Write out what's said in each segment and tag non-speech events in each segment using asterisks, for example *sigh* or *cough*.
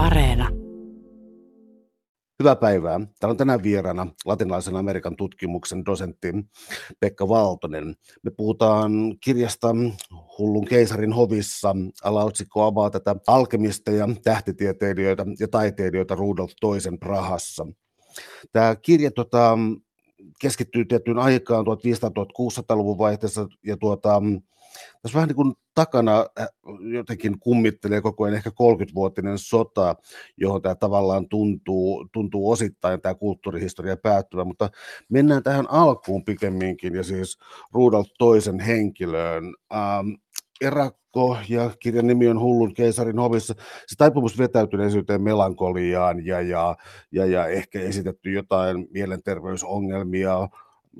Areena. Hyvää päivää. Täällä on tänään vieraana latinalaisen Amerikan tutkimuksen dosentti Pekka Valtonen. Me puhutaan kirjasta Hullun keisarin hovissa. Alaotsikko avaa tätä alkemista ja tähtitieteilijöitä ja taiteilijoita Rudolf toisen Prahassa. Tämä kirja tota, keskittyy tiettyyn aikaan 1500-1600-luvun vaihteessa ja tuota, tässä vähän niin kuin takana äh, jotenkin kummittelee koko ajan ehkä 30-vuotinen sota, johon tämä tavallaan tuntuu, tuntuu osittain tämä kulttuurihistoria päättyvä, mutta mennään tähän alkuun pikemminkin ja siis Rudolf toisen henkilöön. Ähm, Erakko ja kirjan nimi on Hullun keisarin hovissa. Se taipumus vetäytyneisyyteen melankoliaan ja, ja, ja, ja ehkä esitetty jotain mielenterveysongelmia,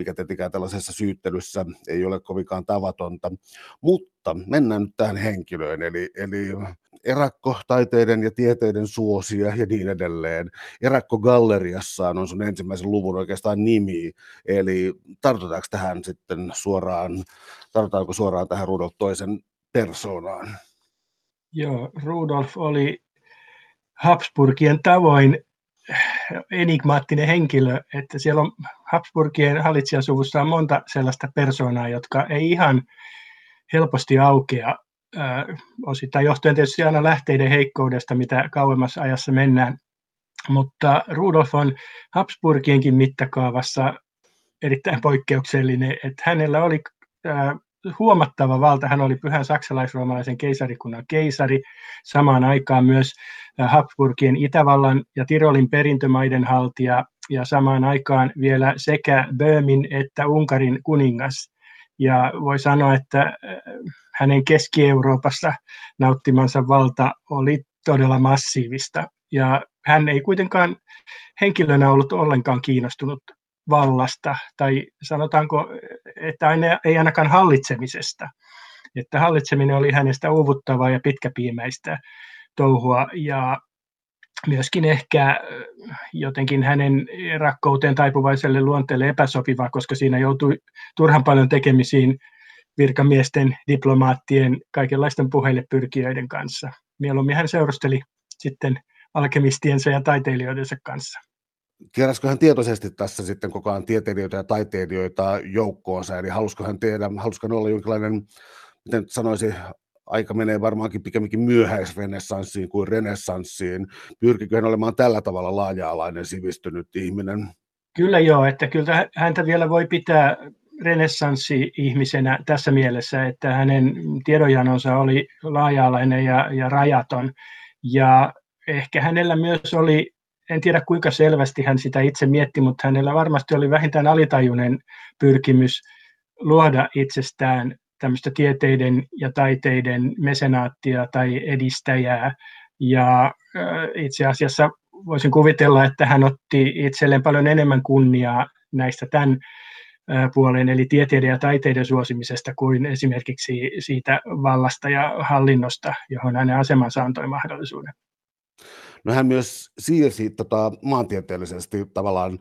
mikä tietenkään tällaisessa syyttelyssä ei ole kovinkaan tavatonta. Mutta mennään nyt tähän henkilöön, eli, eli erakko taiteiden ja tieteiden suosia ja niin edelleen. Erakko Galleriassaan on sun ensimmäisen luvun oikeastaan nimi, eli tartutaanko tähän sitten suoraan, tartutaanko suoraan tähän Rudolf toisen persoonaan? Joo, Rudolf oli Habsburgien tavoin enigmaattinen henkilö, että siellä on Habsburgien hallitsijasuvussa on monta sellaista persoonaa, jotka ei ihan helposti aukea, osittain johtuen tietysti aina lähteiden heikkoudesta, mitä kauemmassa ajassa mennään, mutta Rudolf on Habsburgienkin mittakaavassa erittäin poikkeuksellinen, että hänellä oli huomattava valta. Hän oli pyhän saksalais-roomalaisen keisarikunnan keisari, samaan aikaan myös Habsburgien Itävallan ja Tirolin perintömaiden haltija ja samaan aikaan vielä sekä Böömin että Unkarin kuningas. Ja voi sanoa, että hänen Keski-Euroopassa nauttimansa valta oli todella massiivista. Ja hän ei kuitenkaan henkilönä ollut ollenkaan kiinnostunut vallasta, tai sanotaanko, että aina, ei ainakaan hallitsemisesta. Että hallitseminen oli hänestä uuvuttavaa ja pitkäpiimäistä touhua, ja myöskin ehkä jotenkin hänen rakkouteen taipuvaiselle luonteelle epäsopivaa, koska siinä joutui turhan paljon tekemisiin virkamiesten, diplomaattien, kaikenlaisten puheille pyrkijöiden kanssa. Mieluummin hän seurusteli sitten alkemistiensa ja taiteilijoidensa kanssa keräskö hän tietoisesti tässä sitten koko ajan tieteilijöitä ja taiteilijoita joukkoonsa, eli halusiko hän tehdä, halusiko hän olla jonkinlainen, miten sanoisi, aika menee varmaankin pikemminkin myöhäisrenessanssiin kuin renessanssiin. Pyrkikö hän olemaan tällä tavalla laaja-alainen sivistynyt ihminen? Kyllä joo, että kyllä häntä vielä voi pitää renessanssi-ihmisenä tässä mielessä, että hänen tiedonjanonsa oli laaja-alainen ja, ja rajaton. Ja ehkä hänellä myös oli en tiedä kuinka selvästi hän sitä itse mietti, mutta hänellä varmasti oli vähintään alitajuinen pyrkimys luoda itsestään tämmöistä tieteiden ja taiteiden mesenaattia tai edistäjää. Ja itse asiassa voisin kuvitella, että hän otti itselleen paljon enemmän kunniaa näistä tämän puoleen, eli tieteiden ja taiteiden suosimisesta kuin esimerkiksi siitä vallasta ja hallinnosta, johon hänen asemansa antoi mahdollisuuden. No hän myös siirsi tota, maantieteellisesti tavallaan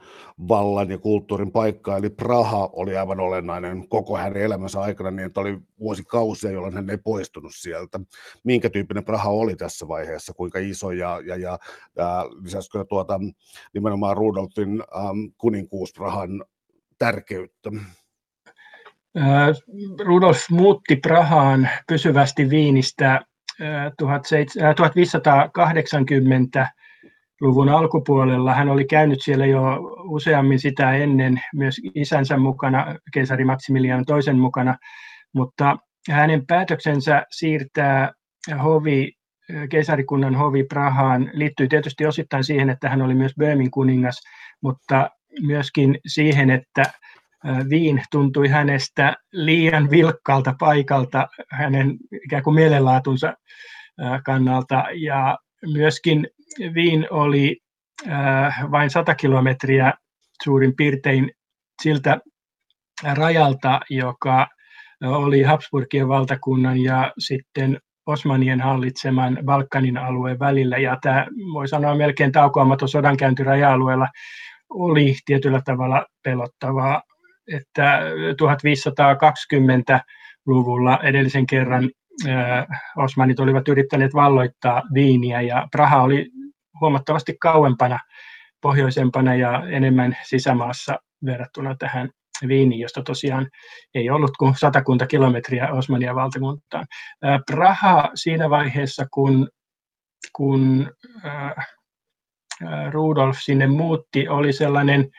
vallan ja kulttuurin paikkaa, eli Praha oli aivan olennainen koko hänen elämänsä aikana, niin että oli vuosikausia, jolloin hän ei poistunut sieltä. Minkä tyyppinen Praha oli tässä vaiheessa, kuinka iso ja, ja, ja ja lisäsikö tuota, nimenomaan Rudolfin ähm, kuninkuus Prahan tärkeyttä? Rudolf muutti Prahaan pysyvästi Viinistä 1580-luvun alkupuolella. Hän oli käynyt siellä jo useammin sitä ennen, myös isänsä mukana, keisari Maximilian toisen mukana, mutta hänen päätöksensä siirtää hovi, keisarikunnan hovi Prahaan liittyy tietysti osittain siihen, että hän oli myös Böömin kuningas, mutta myöskin siihen, että Viin tuntui hänestä liian vilkkaalta paikalta hänen ikään kuin mielenlaatunsa kannalta. Ja myöskin Viin oli vain 100 kilometriä suurin piirtein siltä rajalta, joka oli Habsburgien valtakunnan ja sitten Osmanien hallitseman Balkanin alueen välillä. Ja tämä voi sanoa melkein taukoamaton sodankäynti raja-alueella oli tietyllä tavalla pelottavaa että 1520-luvulla edellisen kerran Osmanit olivat yrittäneet valloittaa Viiniä ja Praha oli huomattavasti kauempana, pohjoisempana ja enemmän sisämaassa verrattuna tähän Viiniin, josta tosiaan ei ollut kuin satakunta kilometriä Osmania valtakuntaan. Praha siinä vaiheessa, kun, kun Rudolf sinne muutti, oli sellainen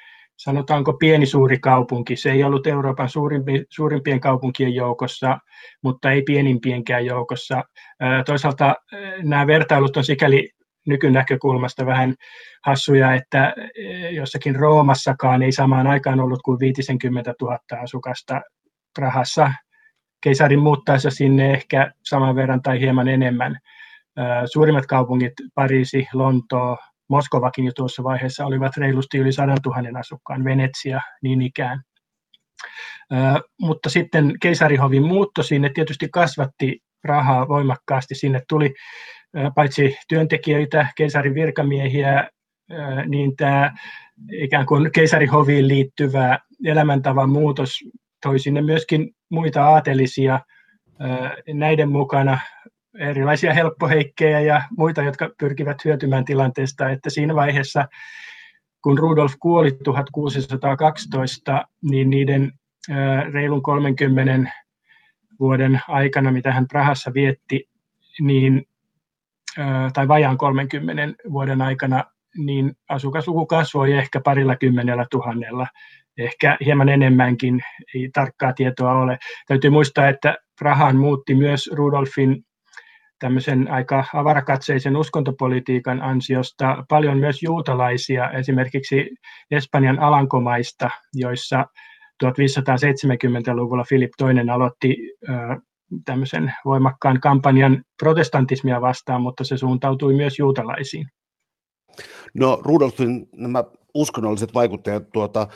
sanotaanko pieni suuri kaupunki. Se ei ollut Euroopan suurimpi, suurimpien kaupunkien joukossa, mutta ei pienimpienkään joukossa. Toisaalta nämä vertailut on sikäli nykynäkökulmasta vähän hassuja, että jossakin Roomassakaan ei samaan aikaan ollut kuin 50 000 asukasta Prahassa. Keisarin muuttaessa sinne ehkä saman verran tai hieman enemmän. Suurimmat kaupungit, Pariisi, Lontoo, Moskovakin jo tuossa vaiheessa olivat reilusti yli 100 000 asukkaan, Venetsia niin ikään. mutta sitten keisarihovin muutto sinne tietysti kasvatti rahaa voimakkaasti. Sinne tuli paitsi työntekijöitä, keisarin virkamiehiä, niin tämä ikään kuin keisarihoviin liittyvä elämäntavan muutos toi sinne myöskin muita aatelisia näiden mukana erilaisia helppoheikkejä ja muita, jotka pyrkivät hyötymään tilanteesta, että siinä vaiheessa, kun Rudolf kuoli 1612, niin niiden reilun 30 vuoden aikana, mitä hän Prahassa vietti, niin, tai vajaan 30 vuoden aikana, niin asukasluku kasvoi ehkä parilla kymmenellä tuhannella, ehkä hieman enemmänkin, ei tarkkaa tietoa ole. Täytyy muistaa, että Prahan muutti myös Rudolfin tämmöisen aika avarakatseisen uskontopolitiikan ansiosta paljon myös juutalaisia, esimerkiksi Espanjan alankomaista, joissa 1570-luvulla Filip II aloitti tämmöisen voimakkaan kampanjan protestantismia vastaan, mutta se suuntautui myös juutalaisiin. No Rudolfin nämä uskonnolliset vaikuttajat tuota,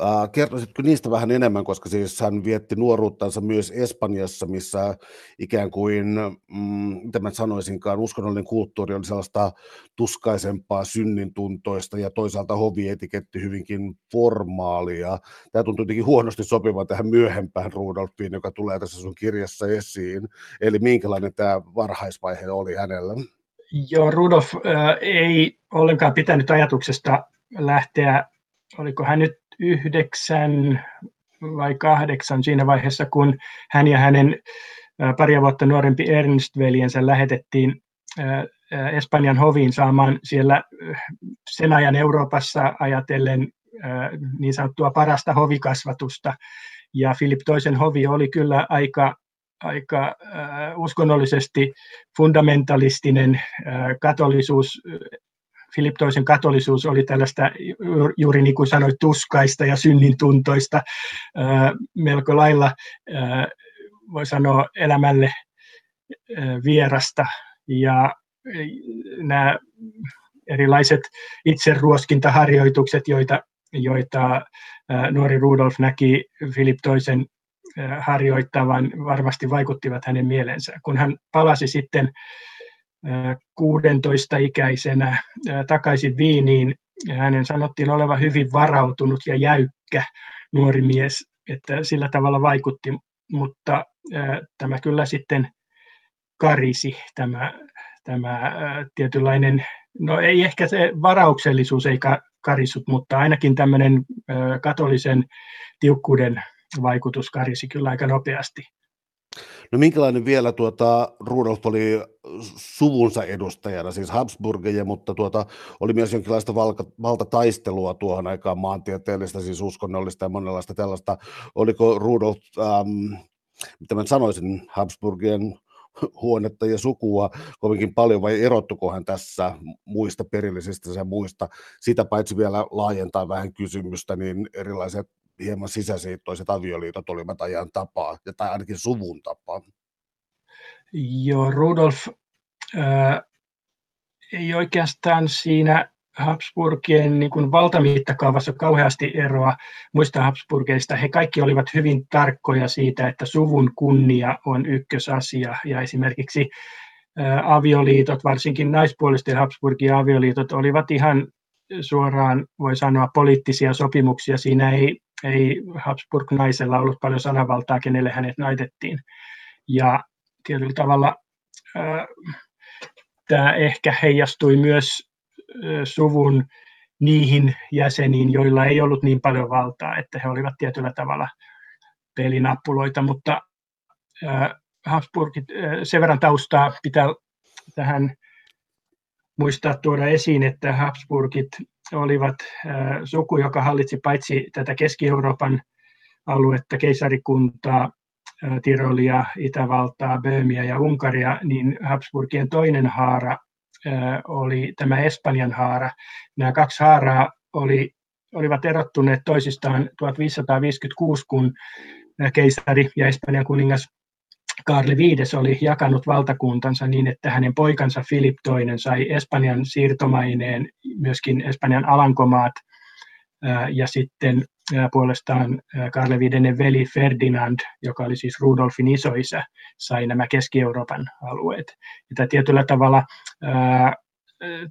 Äh, kertoisitko niistä vähän enemmän, koska siis hän vietti nuoruuttansa myös Espanjassa, missä ikään kuin, mm, mitä mä sanoisinkaan, uskonnollinen kulttuuri oli sellaista tuskaisempaa, synnintuntoista ja toisaalta hovietiketti hyvinkin formaalia. Tämä tuntuu jotenkin huonosti sopivan tähän myöhempään Rudolfiin, joka tulee tässä sun kirjassa esiin. Eli minkälainen tämä varhaisvaihe oli hänellä? Joo, Rudolf äh, ei ollenkaan pitänyt ajatuksesta lähteä, oliko hän nyt yhdeksän vai kahdeksan siinä vaiheessa, kun hän ja hänen paria vuotta nuorempi Ernst-veljensä lähetettiin Espanjan hoviin saamaan siellä sen ajan Euroopassa ajatellen niin sanottua parasta hovikasvatusta. Ja Filip toisen hovi oli kyllä aika, aika uskonnollisesti fundamentalistinen katolisuus Filip toisen katolisuus oli tällaista juuri niin kuin sanoit, tuskaista ja synnintuntoista melko lailla, voi sanoa, elämälle vierasta. Ja nämä erilaiset itseruoskintaharjoitukset, joita, joita nuori Rudolf näki Filip toisen harjoittavan, varmasti vaikuttivat hänen mieleensä. Kun hän palasi sitten 16 ikäisenä takaisin Viiniin. Hänen sanottiin olevan hyvin varautunut ja jäykkä nuori mies, että sillä tavalla vaikutti, mutta tämä kyllä sitten karisi, tämä, tämä tietynlainen, no ei ehkä se varauksellisuus ei karisut, mutta ainakin tämmöinen katolisen tiukkuuden vaikutus karisi kyllä aika nopeasti. No minkälainen vielä tuota, Rudolf oli suvunsa edustajana, siis Habsburgeja, mutta tuota, oli myös jonkinlaista valka, valtataistelua tuohon aikaan maantieteellistä, siis uskonnollista ja monenlaista tällaista. Oliko Rudolf, ähm, mitä mä sanoisin, Habsburgien huonetta ja sukua kovinkin paljon, vai erottuko hän tässä muista perillisistä ja muista? Sitä paitsi vielä laajentaa vähän kysymystä, niin erilaiset hieman sisäsiittoiset avioliitot olivat ajan tapaa, tai ainakin suvun tapaa. Joo, Rudolf ää, ei oikeastaan siinä Habsburgien niin kuin valtamittakaavassa kauheasti eroa muista Habsburgeista. He kaikki olivat hyvin tarkkoja siitä, että suvun kunnia on ykkösasia. Ja esimerkiksi ää, avioliitot, varsinkin naispuolisten Habsburgien avioliitot, olivat ihan suoraan, voi sanoa, poliittisia sopimuksia. Siinä ei ei Habsburg-naisella ollut paljon sananvaltaa, kenelle hänet naitettiin. Ja tietyllä tavalla äh, tämä ehkä heijastui myös suvun niihin jäseniin, joilla ei ollut niin paljon valtaa, että he olivat tietyllä tavalla pelinappuloita, mutta Habsburgit, sen verran taustaa pitää tähän muistaa tuoda esiin, että Habsburgit olivat suku, joka hallitsi paitsi tätä Keski-Euroopan aluetta, keisarikuntaa, Tirolia, Itävaltaa, Böömiä ja Unkaria, niin Habsburgien toinen haara oli tämä Espanjan haara. Nämä kaksi haaraa oli, olivat erottuneet toisistaan 1556, kun keisari ja Espanjan kuningas Karli V oli jakanut valtakuntansa niin, että hänen poikansa Filip II sai Espanjan siirtomaineen, myöskin Espanjan alankomaat, ja sitten puolestaan Karle V veli Ferdinand, joka oli siis Rudolfin isoisä, sai nämä Keski-Euroopan alueet. Ja tietyllä tavalla ää,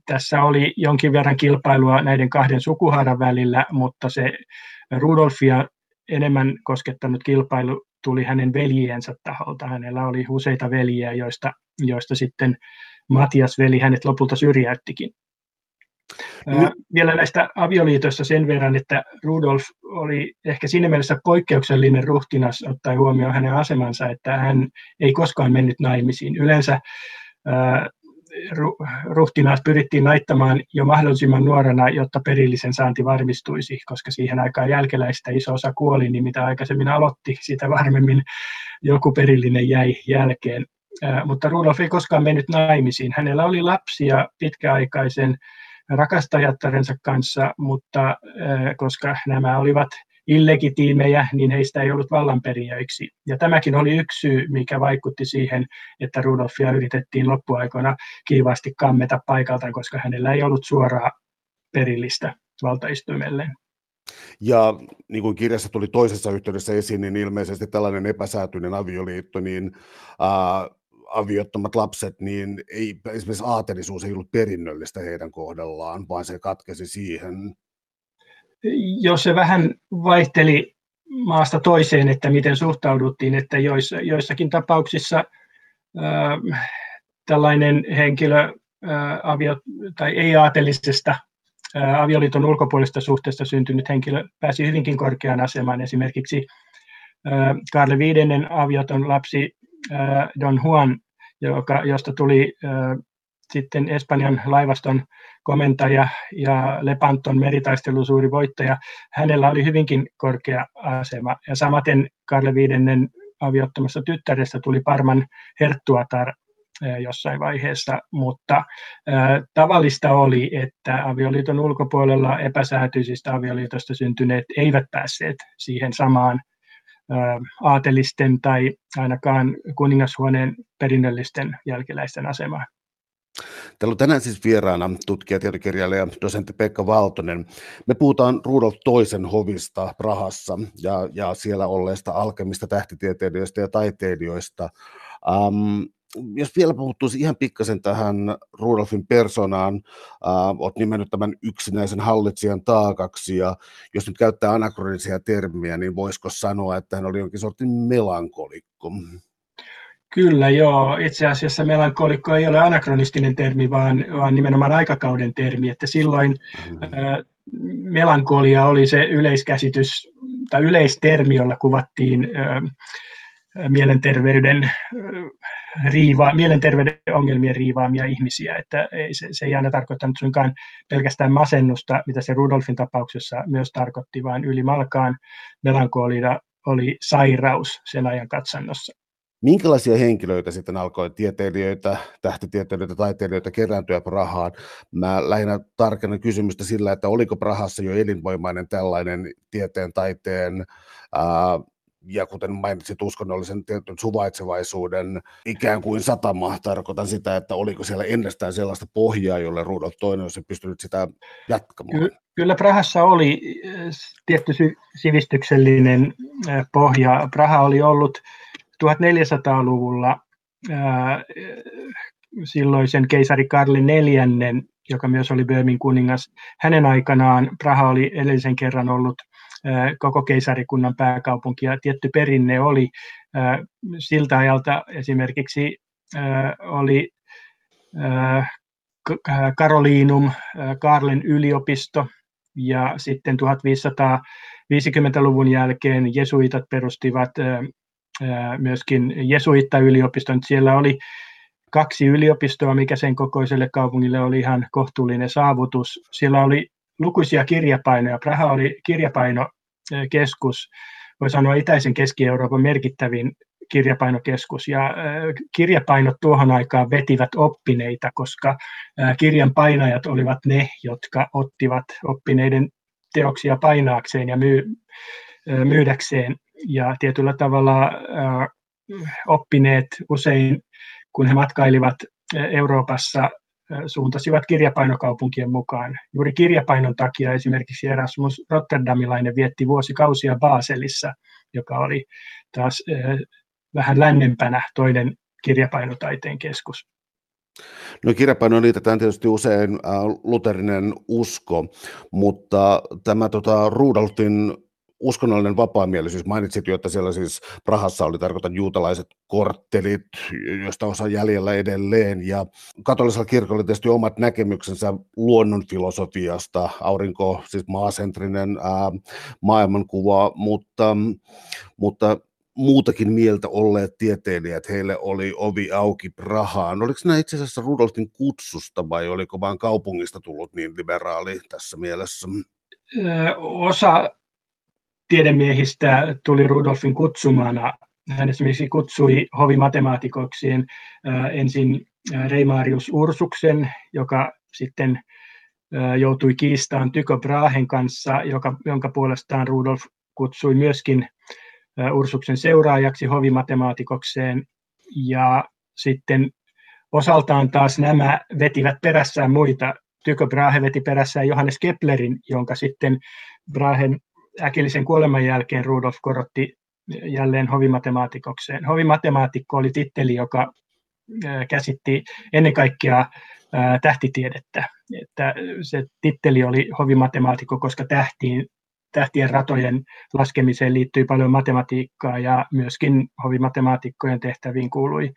tässä oli jonkin verran kilpailua näiden kahden sukuhaaran välillä, mutta se Rudolfia enemmän koskettanut kilpailu tuli hänen veljiensä taholta. Hänellä oli useita veljiä, joista, joista sitten Matias veli hänet lopulta syrjäyttikin. No. Vielä näistä avioliitoista sen verran, että Rudolf oli ehkä siinä mielessä poikkeuksellinen ruhtinas ottaen huomioon hänen asemansa, että hän ei koskaan mennyt naimisiin. Yleensä ruhtinaat pyrittiin naittamaan jo mahdollisimman nuorena, jotta perillisen saanti varmistuisi, koska siihen aikaan jälkeläistä iso osa kuoli, niin mitä aikaisemmin aloitti, sitä varmemmin joku perillinen jäi jälkeen. Mutta Rudolf ei koskaan mennyt naimisiin. Hänellä oli lapsia pitkäaikaisen rakastajattarensa kanssa, mutta koska nämä olivat illegitiimejä, niin heistä ei ollut vallanperijöiksi. Ja tämäkin oli yksi syy, mikä vaikutti siihen, että Rudolfia yritettiin loppuaikoina kiivaasti kammeta paikaltaan, koska hänellä ei ollut suoraa perillistä valtaistuimelleen. Ja niin kuin kirjassa tuli toisessa yhteydessä esiin, niin ilmeisesti tällainen epäsäätyinen avioliitto, niin ää, aviottomat lapset, niin ei, esimerkiksi aatelisuus ei ollut perinnöllistä heidän kohdallaan, vaan se katkesi siihen jos se vähän vaihteli maasta toiseen, että miten suhtauduttiin, että joissa, joissakin tapauksissa ää, tällainen henkilö ää, avio, tai ei-aatelisesta ää, avioliiton ulkopuolista suhteesta syntynyt henkilö pääsi hyvinkin korkeaan asemaan. Esimerkiksi ää, Karle V avioton lapsi Don Juan, joka, josta tuli sitten Espanjan laivaston komentaja ja Lepanton meritaistelun suuri voittaja, hänellä oli hyvinkin korkea asema. Ja samaten Karle Viidennen aviottomasta tyttärestä tuli Parman herttuatar jossain vaiheessa, mutta tavallista oli, että avioliiton ulkopuolella epäsäätyisistä avioliitosta syntyneet eivät päässeet siihen samaan aatelisten tai ainakaan kuningashuoneen perinnöllisten jälkeläisten asemaan. Täällä on tänään siis vieraana tutkija, tietokirjailija, dosentti Pekka Valtonen. Me puhutaan Rudolf toisen hovista Prahassa ja, ja siellä olleista alkemista tähtitieteilijöistä ja taiteilijoista. Um, jos vielä puhuttuisi ihan pikkasen tähän Rudolfin persoonaan, äh, olet nimennyt tämän yksinäisen hallitsijan taakaksi, ja jos nyt käyttää anakronisia termiä, niin voisiko sanoa, että hän oli jonkin sortin melankolikko? Kyllä joo, itse asiassa melankolikko ei ole anakronistinen termi, vaan, vaan nimenomaan aikakauden termi, että silloin mm-hmm. ä, melankolia oli se yleiskäsitys tai yleistermi, jolla kuvattiin ä, mielenterveyden, riiva, mielenterveyden ongelmien riivaamia ihmisiä, että ei, se, se ei aina tarkoittanut suinkaan pelkästään masennusta, mitä se Rudolfin tapauksessa myös tarkoitti, vaan ylimalkaan melankolia oli sairaus sen ajan katsannossa. Minkälaisia henkilöitä sitten alkoi tieteilijöitä, tähtitieteilijöitä, taiteilijoita kerääntyä Prahaan? Mä lähinnä tarkennan kysymystä sillä, että oliko Prahassa jo elinvoimainen tällainen tieteen, taiteen, ää, ja kuten mainitsit, uskonnollisen tietyn suvaitsevaisuuden ikään kuin satama. Tarkoitan sitä, että oliko siellä ennestään sellaista pohjaa, jolle Rudolf II olisi pystynyt sitä jatkamaan. Kyllä Prahassa oli tietty sivistyksellinen pohja. Praha oli ollut 1400-luvulla ää, silloisen keisari Karli neljännen, joka myös oli Böömin kuningas, hänen aikanaan Praha oli edellisen kerran ollut koko keisarikunnan pääkaupunki ja tietty perinne oli siltä ajalta esimerkiksi oli Karoliinum, Karlen yliopisto, ja sitten 1550-luvun jälkeen jesuitat perustivat myöskin jesuitta-yliopiston. Siellä oli kaksi yliopistoa, mikä sen kokoiselle kaupungille oli ihan kohtuullinen saavutus. Siellä oli lukuisia kirjapainoja. Praha oli kirjapainokeskus, voi sanoa itäisen Keski-Euroopan merkittävin kirjapainokeskus. Ja kirjapainot tuohon aikaan vetivät oppineita, koska kirjan painajat olivat ne, jotka ottivat oppineiden teoksia painaakseen ja myy, myydäkseen. Ja tietyllä tavalla oppineet usein, kun he matkailivat Euroopassa, suuntasivat kirjapainokaupunkien mukaan. Juuri kirjapainon takia esimerkiksi Erasmus Rotterdamilainen vietti vuosikausia Baselissa, joka oli taas vähän lännempänä toinen kirjapainotaiteen keskus. No kirjapaino liitetään tietysti usein luterinen usko, mutta tämä tota, Rudolfin uskonnollinen vapaamielisyys, mainitsit jo, että siellä siis Prahassa oli tarkoitan juutalaiset korttelit, joista osa jäljellä edelleen, ja katolisella kirkolla tietysti omat näkemyksensä luonnonfilosofiasta, aurinko, siis maasentrinen ää, maailmankuva, mutta, mutta muutakin mieltä olleet tieteilijät, heille oli ovi auki Prahaan. Oliko nämä itse asiassa Rudolfin kutsusta vai oliko vain kaupungista tullut niin liberaali tässä mielessä? Osa tiedemiehistä tuli Rudolfin kutsumana. Hän esimerkiksi kutsui hovimatemaatikoksiin ensin Reimarius Ursuksen, joka sitten joutui kiistaan Tycho Brahen kanssa, joka, jonka puolestaan Rudolf kutsui myöskin Ursuksen seuraajaksi hovimatemaatikokseen. Ja sitten osaltaan taas nämä vetivät perässään muita. Tycho Brahe veti perässään Johannes Keplerin, jonka sitten Brahen äkillisen kuoleman jälkeen Rudolf korotti jälleen hovimatemaatikokseen. Hovimatemaatikko oli titteli, joka käsitti ennen kaikkea tähtitiedettä. Että se titteli oli hovimatemaatikko, koska tähtiin, tähtien ratojen laskemiseen liittyi paljon matematiikkaa ja myöskin hovimatemaatikkojen tehtäviin kuului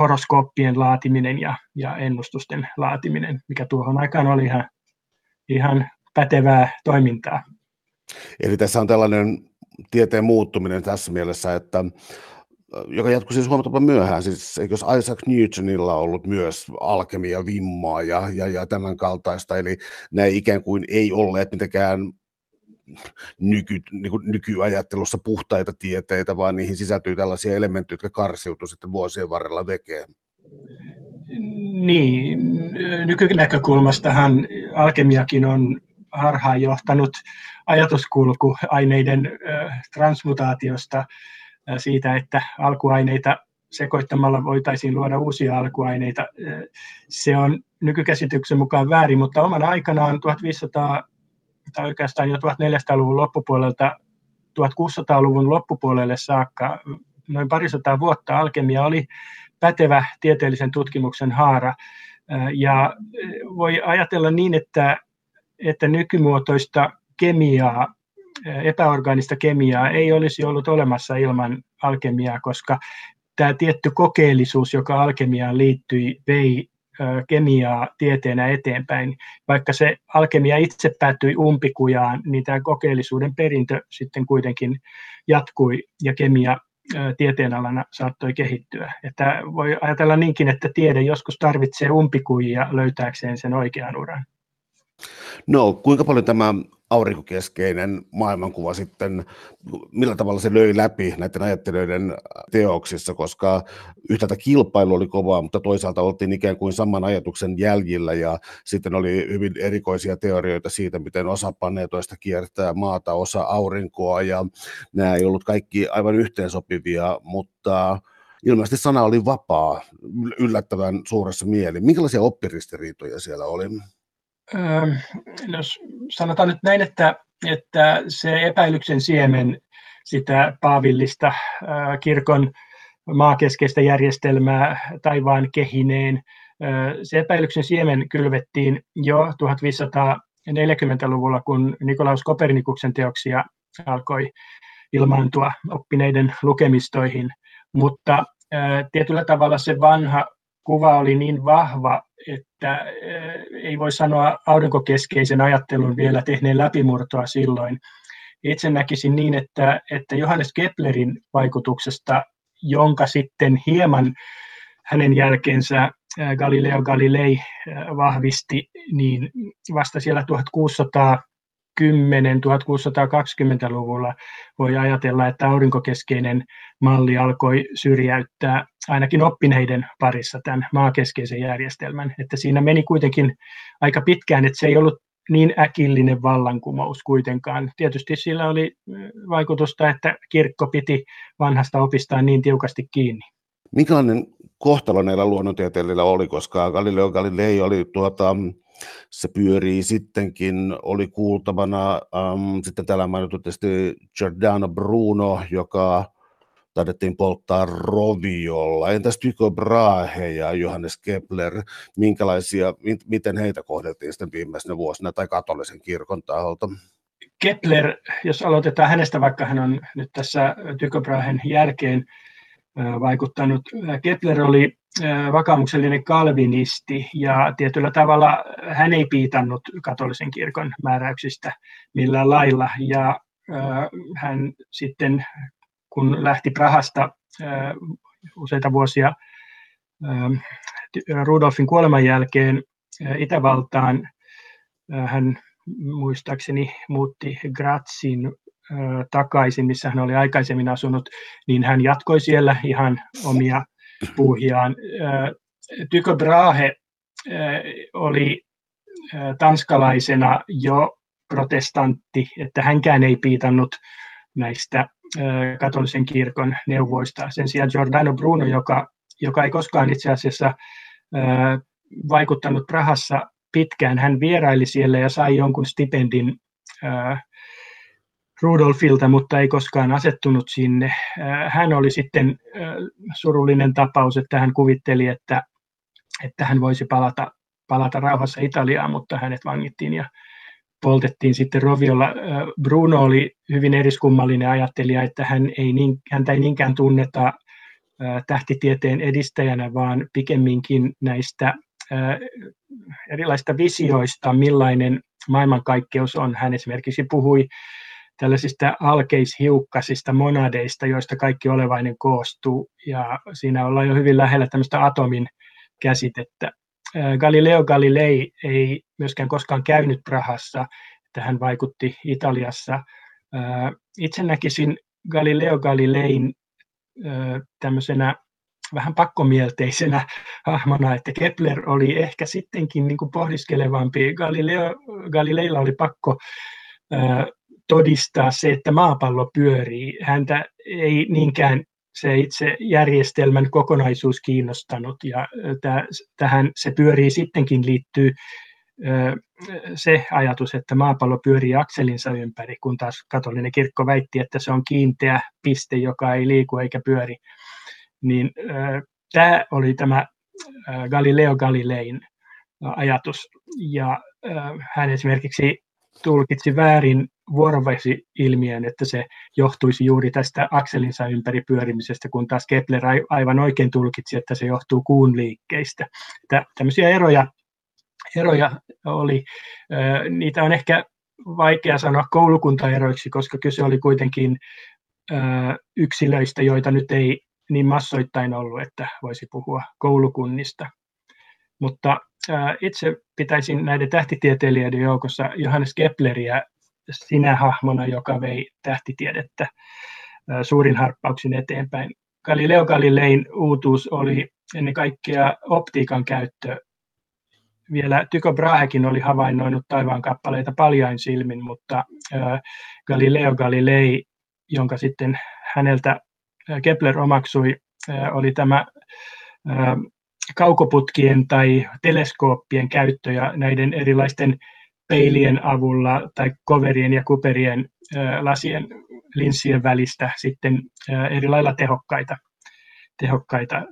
horoskooppien laatiminen ja, ja ennustusten laatiminen, mikä tuohon aikaan oli ihan, ihan pätevää toimintaa. Eli tässä on tällainen tieteen muuttuminen tässä mielessä, että joka jatkui siis huomattavasti myöhään. Siis eikö Isaac Newtonilla ollut myös alkemia, vimmaa ja, ja, ja tämän kaltaista, eli ne ikään kuin ei olleet mitenkään nyky, niin kuin nykyajattelussa puhtaita tieteitä, vaan niihin sisältyy tällaisia elementtejä, jotka karsiutuu sitten vuosien varrella vekeen. Niin, nykynäkökulmastahan alkemiakin on harhaan johtanut ajatuskulku aineiden transmutaatiosta siitä, että alkuaineita sekoittamalla voitaisiin luoda uusia alkuaineita. Se on nykykäsityksen mukaan väärin, mutta oman aikanaan 1500 tai oikeastaan jo 1400-luvun loppupuolelta 1600-luvun loppupuolelle saakka, noin parisataa vuotta alkemia oli pätevä tieteellisen tutkimuksen haara. Ja voi ajatella niin, että, että nykymuotoista kemiaa, epäorgaanista kemiaa ei olisi ollut olemassa ilman alkemiaa, koska tämä tietty kokeellisuus, joka alkemiaan liittyi, vei kemiaa tieteenä eteenpäin. Vaikka se alkemia itse päättyi umpikujaan, niin tämä kokeellisuuden perintö sitten kuitenkin jatkui ja kemia tieteenalana saattoi kehittyä. Että voi ajatella niinkin, että tiede joskus tarvitsee umpikujia löytääkseen sen oikean uran. No, kuinka paljon tämä aurinkokeskeinen maailmankuva sitten, millä tavalla se löi läpi näiden ajattelijoiden teoksissa, koska yhtäältä kilpailu oli kovaa, mutta toisaalta oltiin ikään kuin saman ajatuksen jäljillä ja sitten oli hyvin erikoisia teorioita siitä, miten osa planeetoista kiertää maata, osa aurinkoa ja nämä ei ollut kaikki aivan yhteensopivia, mutta ilmeisesti sana oli vapaa yllättävän suuressa mieli. Minkälaisia oppiristiriitoja siellä oli? No, sanotaan nyt näin, että, että se epäilyksen siemen sitä paavillista kirkon maakeskeistä järjestelmää taivaan kehineen, se epäilyksen siemen kylvettiin jo 1540-luvulla, kun Nikolaus Kopernikuksen teoksia alkoi ilmaantua oppineiden lukemistoihin, mutta tietyllä tavalla se vanha kuva oli niin vahva, että ei voi sanoa aurinkokeskeisen ajattelun vielä tehneen läpimurtoa silloin. Itse näkisin niin, että, että Johannes Keplerin vaikutuksesta, jonka sitten hieman hänen jälkeensä Galileo Galilei vahvisti, niin vasta siellä 1610-1620-luvulla voi ajatella, että aurinkokeskeinen malli alkoi syrjäyttää ainakin oppineiden parissa tämän maakeskeisen järjestelmän. Että siinä meni kuitenkin aika pitkään, että se ei ollut niin äkillinen vallankumous kuitenkaan. Tietysti sillä oli vaikutusta, että kirkko piti vanhasta opistaan niin tiukasti kiinni. Minkälainen kohtalo näillä luonnontieteillä oli, koska Galileo Galilei oli tuota, se pyörii sittenkin, oli kuultavana um, sitten täällä mainittu tietysti Giordano Bruno, joka taidettiin polttaa roviolla. Entäs Tycho Brahe ja Johannes Kepler, minkälaisia, miten heitä kohdeltiin sitten viimeisenä vuosina tai katolisen kirkon taholta? Kepler, jos aloitetaan hänestä, vaikka hän on nyt tässä Tycho Brahen jälkeen vaikuttanut. Kepler oli vakaumuksellinen kalvinisti ja tietyllä tavalla hän ei piitannut katolisen kirkon määräyksistä millään lailla. Ja hän sitten, kun lähti Prahasta useita vuosia Rudolfin kuoleman jälkeen Itävaltaan, hän muistaakseni muutti Grazin takaisin, missä hän oli aikaisemmin asunut, niin hän jatkoi siellä ihan omia puuhiaan. Tycho Brahe oli tanskalaisena jo protestantti, että hänkään ei piitannut näistä katolisen kirkon neuvoista. Sen sijaan Giordano Bruno, joka, joka ei koskaan itse asiassa vaikuttanut Prahassa pitkään, hän vieraili siellä ja sai jonkun stipendin Rudolfilta, mutta ei koskaan asettunut sinne. Äh, hän oli sitten äh, surullinen tapaus, että hän kuvitteli, että, että hän voisi palata, palata rauhassa Italiaan, mutta hänet vangittiin ja poltettiin sitten Roviolla. Äh, Bruno oli hyvin eriskummallinen ajattelija, että hän ei niin, häntä ei niinkään tunneta tähtitieteen edistäjänä, vaan pikemminkin näistä erilaisista visioista, millainen maailmankaikkeus on. Hän esimerkiksi puhui tällaisista alkeishiukkasista monadeista, joista kaikki olevainen koostuu. Ja siinä ollaan jo hyvin lähellä tämmöistä atomin käsitettä. Galileo Galilei ei myöskään koskaan käynyt Prahassa, että hän vaikutti Italiassa. Itse näkisin Galileo Galilein tämmöisenä vähän pakkomielteisenä *laughs* hahmona, että Kepler oli ehkä sittenkin niin kuin pohdiskelevampi. Galileo, Galileilla oli pakko todistaa se, että maapallo pyörii. Häntä ei niinkään se itse järjestelmän kokonaisuus kiinnostanut ja tähän se pyörii sittenkin liittyy se ajatus, että maapallo pyörii akselinsa ympäri, kun taas katolinen kirkko väitti, että se on kiinteä piste, joka ei liiku eikä pyöri. Niin tämä oli tämä Galileo Galilein ajatus. Ja hän esimerkiksi tulkitsi väärin vuorovesi-ilmiön, että se johtuisi juuri tästä akselinsa ympäri pyörimisestä, kun taas Kepler aivan oikein tulkitsi, että se johtuu kuun liikkeistä. Tämmöisiä eroja, eroja oli. Niitä on ehkä vaikea sanoa koulukuntaeroiksi, koska kyse oli kuitenkin yksilöistä, joita nyt ei niin massoittain ollut, että voisi puhua koulukunnista. Mutta itse pitäisin näiden tähtitieteilijöiden joukossa Johannes Kepleriä sinä hahmona, joka vei tähtitiedettä suurin harppauksin eteenpäin. Galileo Galilein uutuus oli ennen kaikkea optiikan käyttö. Vielä Tycho Brahekin oli havainnoinut taivaan kappaleita paljain silmin, mutta Galileo Galilei, jonka sitten häneltä Kepler omaksui, oli tämä kaukoputkien tai teleskooppien käyttö ja näiden erilaisten peilien avulla tai koverien ja kuperien lasien linssien välistä sitten eri lailla tehokkaita, tehokkaita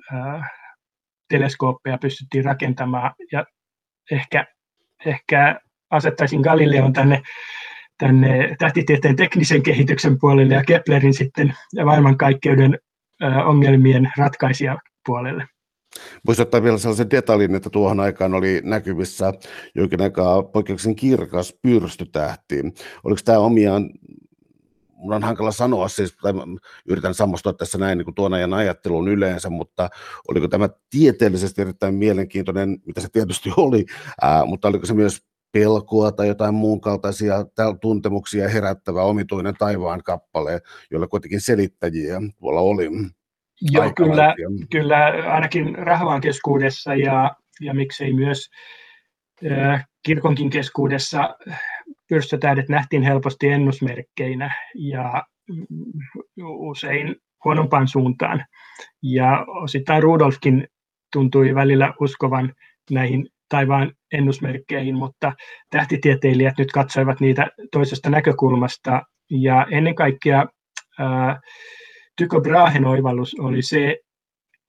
teleskooppeja pystyttiin rakentamaan ja ehkä, ehkä asettaisin Galileon tänne, tänne tähtitieteen teknisen kehityksen puolelle ja Keplerin sitten maailmankaikkeuden ongelmien ratkaisijapuolelle. Voisi ottaa vielä sellaisen detaljin, että tuohon aikaan oli näkyvissä jokin aikaa poikkeuksellisen kirkas pyrstötähti. Oliko tämä omiaan mun on hankala sanoa, siis, tai yritän samastua tässä näin niin kuin tuon ajan ajatteluun yleensä, mutta oliko tämä tieteellisesti erittäin mielenkiintoinen, mitä se tietysti oli, ää, mutta oliko se myös pelkoa tai jotain muun kaltaisia tuntemuksia herättävä omituinen taivaan kappale, jolla kuitenkin selittäjiä tuolla oli. Joo, kyllä, kyllä ainakin rahvaan keskuudessa ja, ja miksei myös äh, kirkonkin keskuudessa pyrstötähdet nähtiin helposti ennusmerkkeinä ja usein huonompaan suuntaan. Ja osittain Rudolfkin tuntui välillä uskovan näihin taivaan ennusmerkkeihin, mutta tähtitieteilijät nyt katsoivat niitä toisesta näkökulmasta. Ja ennen kaikkea ää, Tycho Brahen oivallus oli se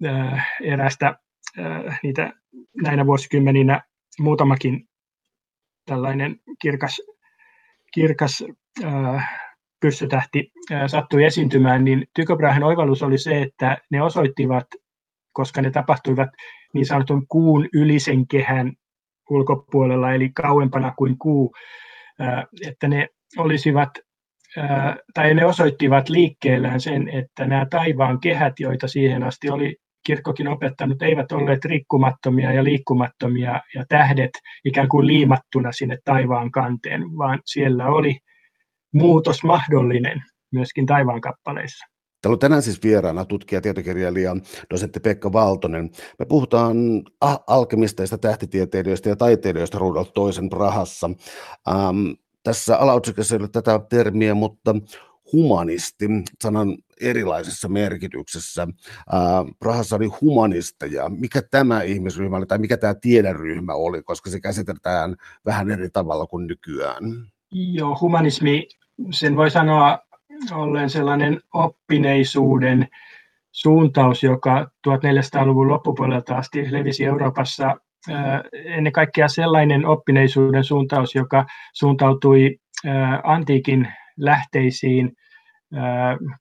ää, erästä ää, niitä näinä vuosikymmeninä muutamakin tällainen kirkas kirkas äh, pyssytähti äh, sattui esiintymään, niin Tycho Brahen oivallus oli se, että ne osoittivat, koska ne tapahtuivat niin sanotun kuun ylisen kehän ulkopuolella, eli kauempana kuin kuu, äh, että ne olisivat tai ne osoittivat liikkeellään sen, että nämä taivaan kehät, joita siihen asti oli kirkkokin opettanut, eivät olleet rikkumattomia ja liikkumattomia ja tähdet ikään kuin liimattuna sinne taivaan kanteen, vaan siellä oli muutos mahdollinen myöskin taivaan kappaleissa. Täällä on tänään siis vieraana tutkija, tietokirjailija, dosentti Pekka Valtonen. Me puhutaan alkemisteista, tähtitieteilijöistä ja taiteilijoista Rudolf toisen Prahassa. Ähm, tässä alaotsikossa ei ole tätä termiä, mutta humanisti sanan erilaisessa merkityksessä. Prahassa oli humanisteja. Mikä tämä ihmisryhmä oli tai mikä tämä tiederyhmä oli, koska se käsitetään vähän eri tavalla kuin nykyään? Joo, humanismi, sen voi sanoa ollen sellainen oppineisuuden suuntaus, joka 1400-luvun loppupuolelta asti levisi Euroopassa ennen kaikkea sellainen oppineisuuden suuntaus, joka suuntautui antiikin lähteisiin,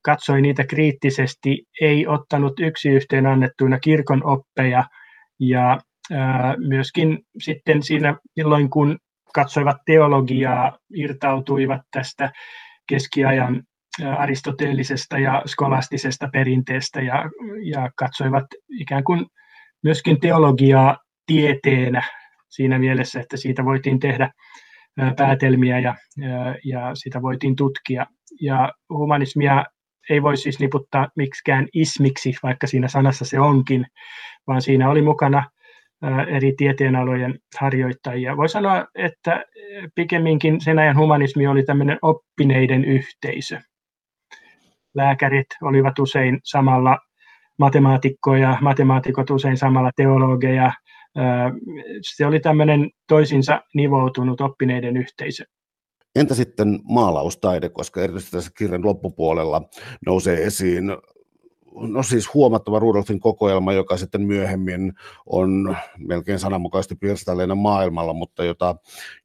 katsoi niitä kriittisesti, ei ottanut yksi yhteen annettuina kirkon oppeja ja myöskin sitten siinä silloin, kun katsoivat teologiaa, irtautuivat tästä keskiajan aristoteellisesta ja skolastisesta perinteestä ja, ja katsoivat ikään kuin myöskin teologiaa tieteenä siinä mielessä, että siitä voitiin tehdä päätelmiä ja, ja sitä voitiin tutkia. Ja humanismia ei voi siis niputtaa miksikään ismiksi, vaikka siinä sanassa se onkin, vaan siinä oli mukana eri tieteenalojen harjoittajia. Voi sanoa, että pikemminkin sen ajan humanismi oli tämmöinen oppineiden yhteisö. Lääkärit olivat usein samalla matemaatikkoja, matemaatikot usein samalla teologeja, se oli tämmöinen toisinsa nivoutunut oppineiden yhteisö. Entä sitten maalaustaide, koska erityisesti tässä kirjan loppupuolella nousee esiin no siis huomattava Rudolfin kokoelma, joka sitten myöhemmin on melkein sananmukaisesti pirstaleena maailmalla, mutta jota,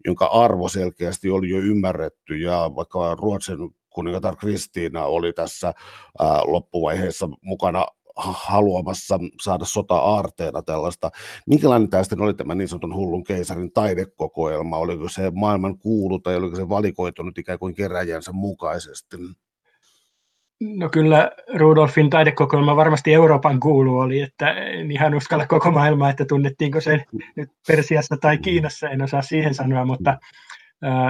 jonka arvo selkeästi oli jo ymmärretty ja vaikka Ruotsin kuningatar Kristiina oli tässä ää, loppuvaiheessa mukana haluamassa saada sota-aarteena tällaista. Minkälainen tämä sitten oli tämä niin sanotun hullun keisarin taidekokoelma? Oliko se maailman kuulu tai oliko se valikoitunut ikään kuin keräjänsä mukaisesti? No kyllä Rudolfin taidekokoelma varmasti Euroopan kuulu oli, että en ihan uskalla koko maailmaa, että tunnettiinko se nyt Persiassa tai Kiinassa, en osaa siihen sanoa, mutta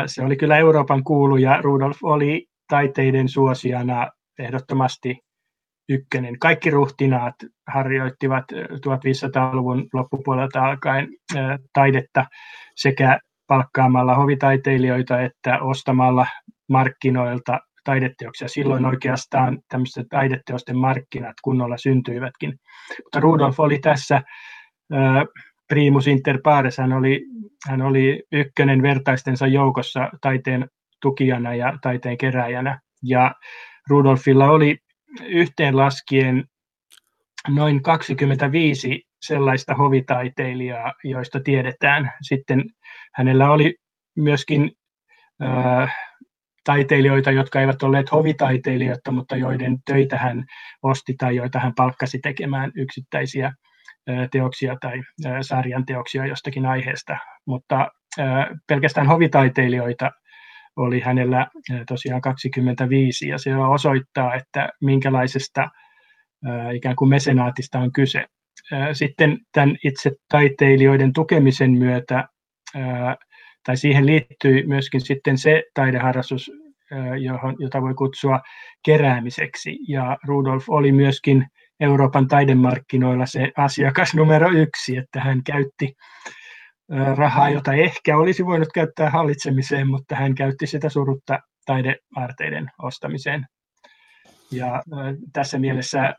se oli kyllä Euroopan kuulu ja Rudolf oli taiteiden suosiana ehdottomasti ykkönen. Kaikki ruhtinaat harjoittivat 1500-luvun loppupuolelta alkaen taidetta sekä palkkaamalla hovitaiteilijoita että ostamalla markkinoilta taideteoksia. Silloin oikeastaan tämmöiset taideteosten markkinat kunnolla syntyivätkin. Mutta Rudolf oli tässä primus inter pares, hän oli, hän oli ykkönen vertaistensa joukossa taiteen tukijana ja taiteen keräjänä. Ja Rudolfilla oli yhteenlaskien noin 25 sellaista hovitaiteilijaa, joista tiedetään. Sitten hänellä oli myöskin äh, taiteilijoita, jotka eivät olleet hovitaiteilijoita, mutta joiden töitä hän osti tai joita hän palkkasi tekemään yksittäisiä teoksia tai sarjan teoksia jostakin aiheesta, mutta pelkästään hovitaiteilijoita oli hänellä tosiaan 25 ja se osoittaa, että minkälaisesta ikään kuin mesenaatista on kyse. Sitten tämän itse taiteilijoiden tukemisen myötä, tai siihen liittyy myöskin sitten se taideharrastus, johon, jota voi kutsua keräämiseksi. Ja Rudolf oli myöskin Euroopan taidemarkkinoilla se asiakas numero yksi, että hän käytti rahaa, jota ehkä olisi voinut käyttää hallitsemiseen, mutta hän käytti sitä surutta taideaarteiden ostamiseen. Ja tässä mielessä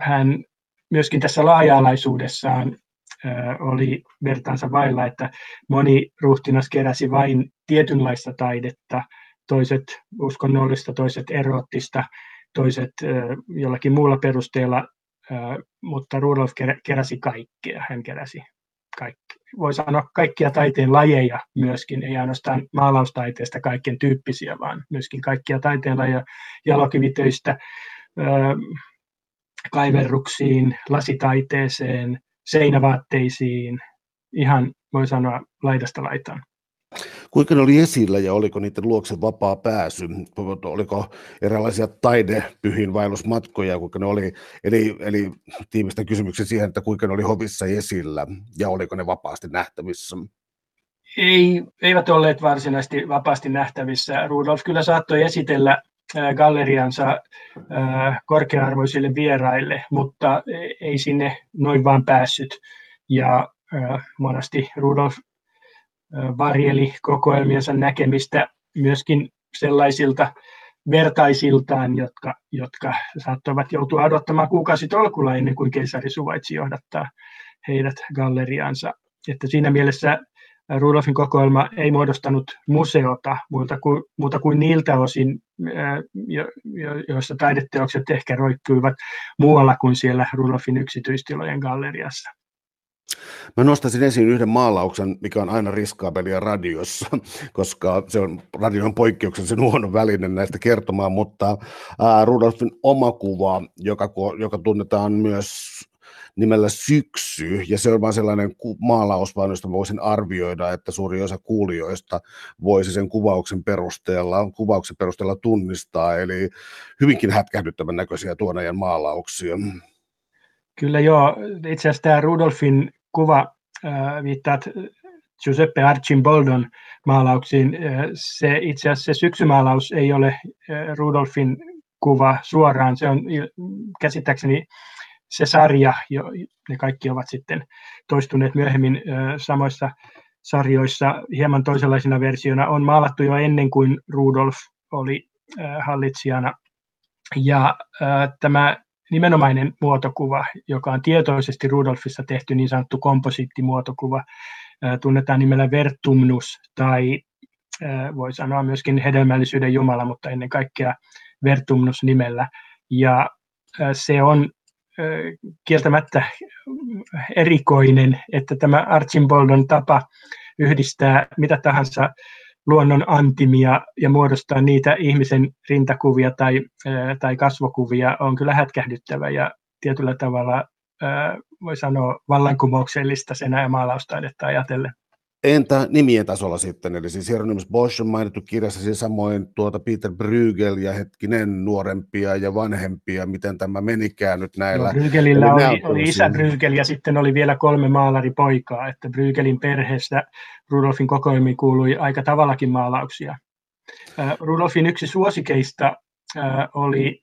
hän myöskin tässä laaja-alaisuudessaan oli vertaansa vailla, että moni ruhtinas keräsi vain tietynlaista taidetta, toiset uskonnollista, toiset erottista, toiset jollakin muulla perusteella, mutta Rudolf keräsi kaikkea. Hän keräsi voi sanoa kaikkia taiteen lajeja myöskin, ei ainoastaan maalaustaiteesta kaiken tyyppisiä, vaan myöskin kaikkia taiteen lajeja jalokivitöistä kaiverruksiin, lasitaiteeseen, seinävaatteisiin, ihan voi sanoa laidasta laitaan. Kuinka ne oli esillä ja oliko niiden luokse vapaa pääsy? Oliko erilaisia taidepyhin vaellusmatkoja, kuinka ne oli? Eli, eli tiimistä kysymyksen siihen, että kuinka ne oli hovissa esillä ja oliko ne vapaasti nähtävissä? Ei, eivät olleet varsinaisesti vapaasti nähtävissä. Rudolf kyllä saattoi esitellä galleriansa korkea-arvoisille vieraille, mutta ei sinne noin vaan päässyt. Ja monesti Rudolf varjeli kokoelmiensa näkemistä myöskin sellaisilta vertaisiltaan, jotka, jotka saattoivat joutua odottamaan kuukausitolkulla ennen kuin keisari suvaitsi johdattaa heidät galleriansa. Että siinä mielessä Rudolfin kokoelma ei muodostanut museota muuta kuin, muuta kuin niiltä osin, joissa taideteokset ehkä roikkuivat muualla kuin siellä Rudolfin yksityistilojen galleriassa. Mä nostaisin esiin yhden maalauksen, mikä on aina riskaabelia radiossa, *laughs* koska se on radion poikkeuksellisen huono väline näistä kertomaan, mutta ää, Rudolfin oma kuva, joka, joka tunnetaan myös nimellä Syksy, ja se on vain sellainen maalaus, vaan josta voisin arvioida, että suuri osa kuulijoista voisi sen kuvauksen perusteella, kuvauksen perusteella tunnistaa, eli hyvinkin hätkähdyttävän näköisiä tuon ajan maalauksia. Kyllä joo, itse asiassa tämä Rudolfin kuva, äh, viittaat Giuseppe Archimboldon maalauksiin, äh, se itse asiassa se syksymaalaus ei ole äh, Rudolfin kuva suoraan, se on käsittääkseni se sarja, jo, ne kaikki ovat sitten toistuneet myöhemmin samoissa sarjoissa. Hieman toisenlaisina versioina, on maalattu jo ennen kuin Rudolf oli hallitsijana. Ja tämä nimenomainen muotokuva, joka on tietoisesti Rudolfissa tehty niin sanottu komposiittimuotokuva, tunnetaan nimellä Vertumnus tai voi sanoa myöskin hedelmällisyyden Jumala, mutta ennen kaikkea Vertumnus nimellä. Ja se on kieltämättä erikoinen, että tämä Archimboldon tapa yhdistää mitä tahansa luonnon antimia ja muodostaa niitä ihmisen rintakuvia tai, tai kasvokuvia on kyllä hätkähdyttävä ja tietyllä tavalla voi sanoa vallankumouksellista sen ja maalaustaidetta ajatellen. Entä nimien tasolla sitten, eli siis Hieronymus Bosch on mainittu kirjassa, siis samoin tuota Peter Brygel ja hetkinen nuorempia ja vanhempia, miten tämä menikään nyt näillä. No, Brygelillä oli, oli isä Brygel ja sitten oli vielä kolme maalaripoikaa, että Brygelin perheestä Rudolfin kokoelmiin kuului aika tavallakin maalauksia. Rudolfin yksi suosikeista oli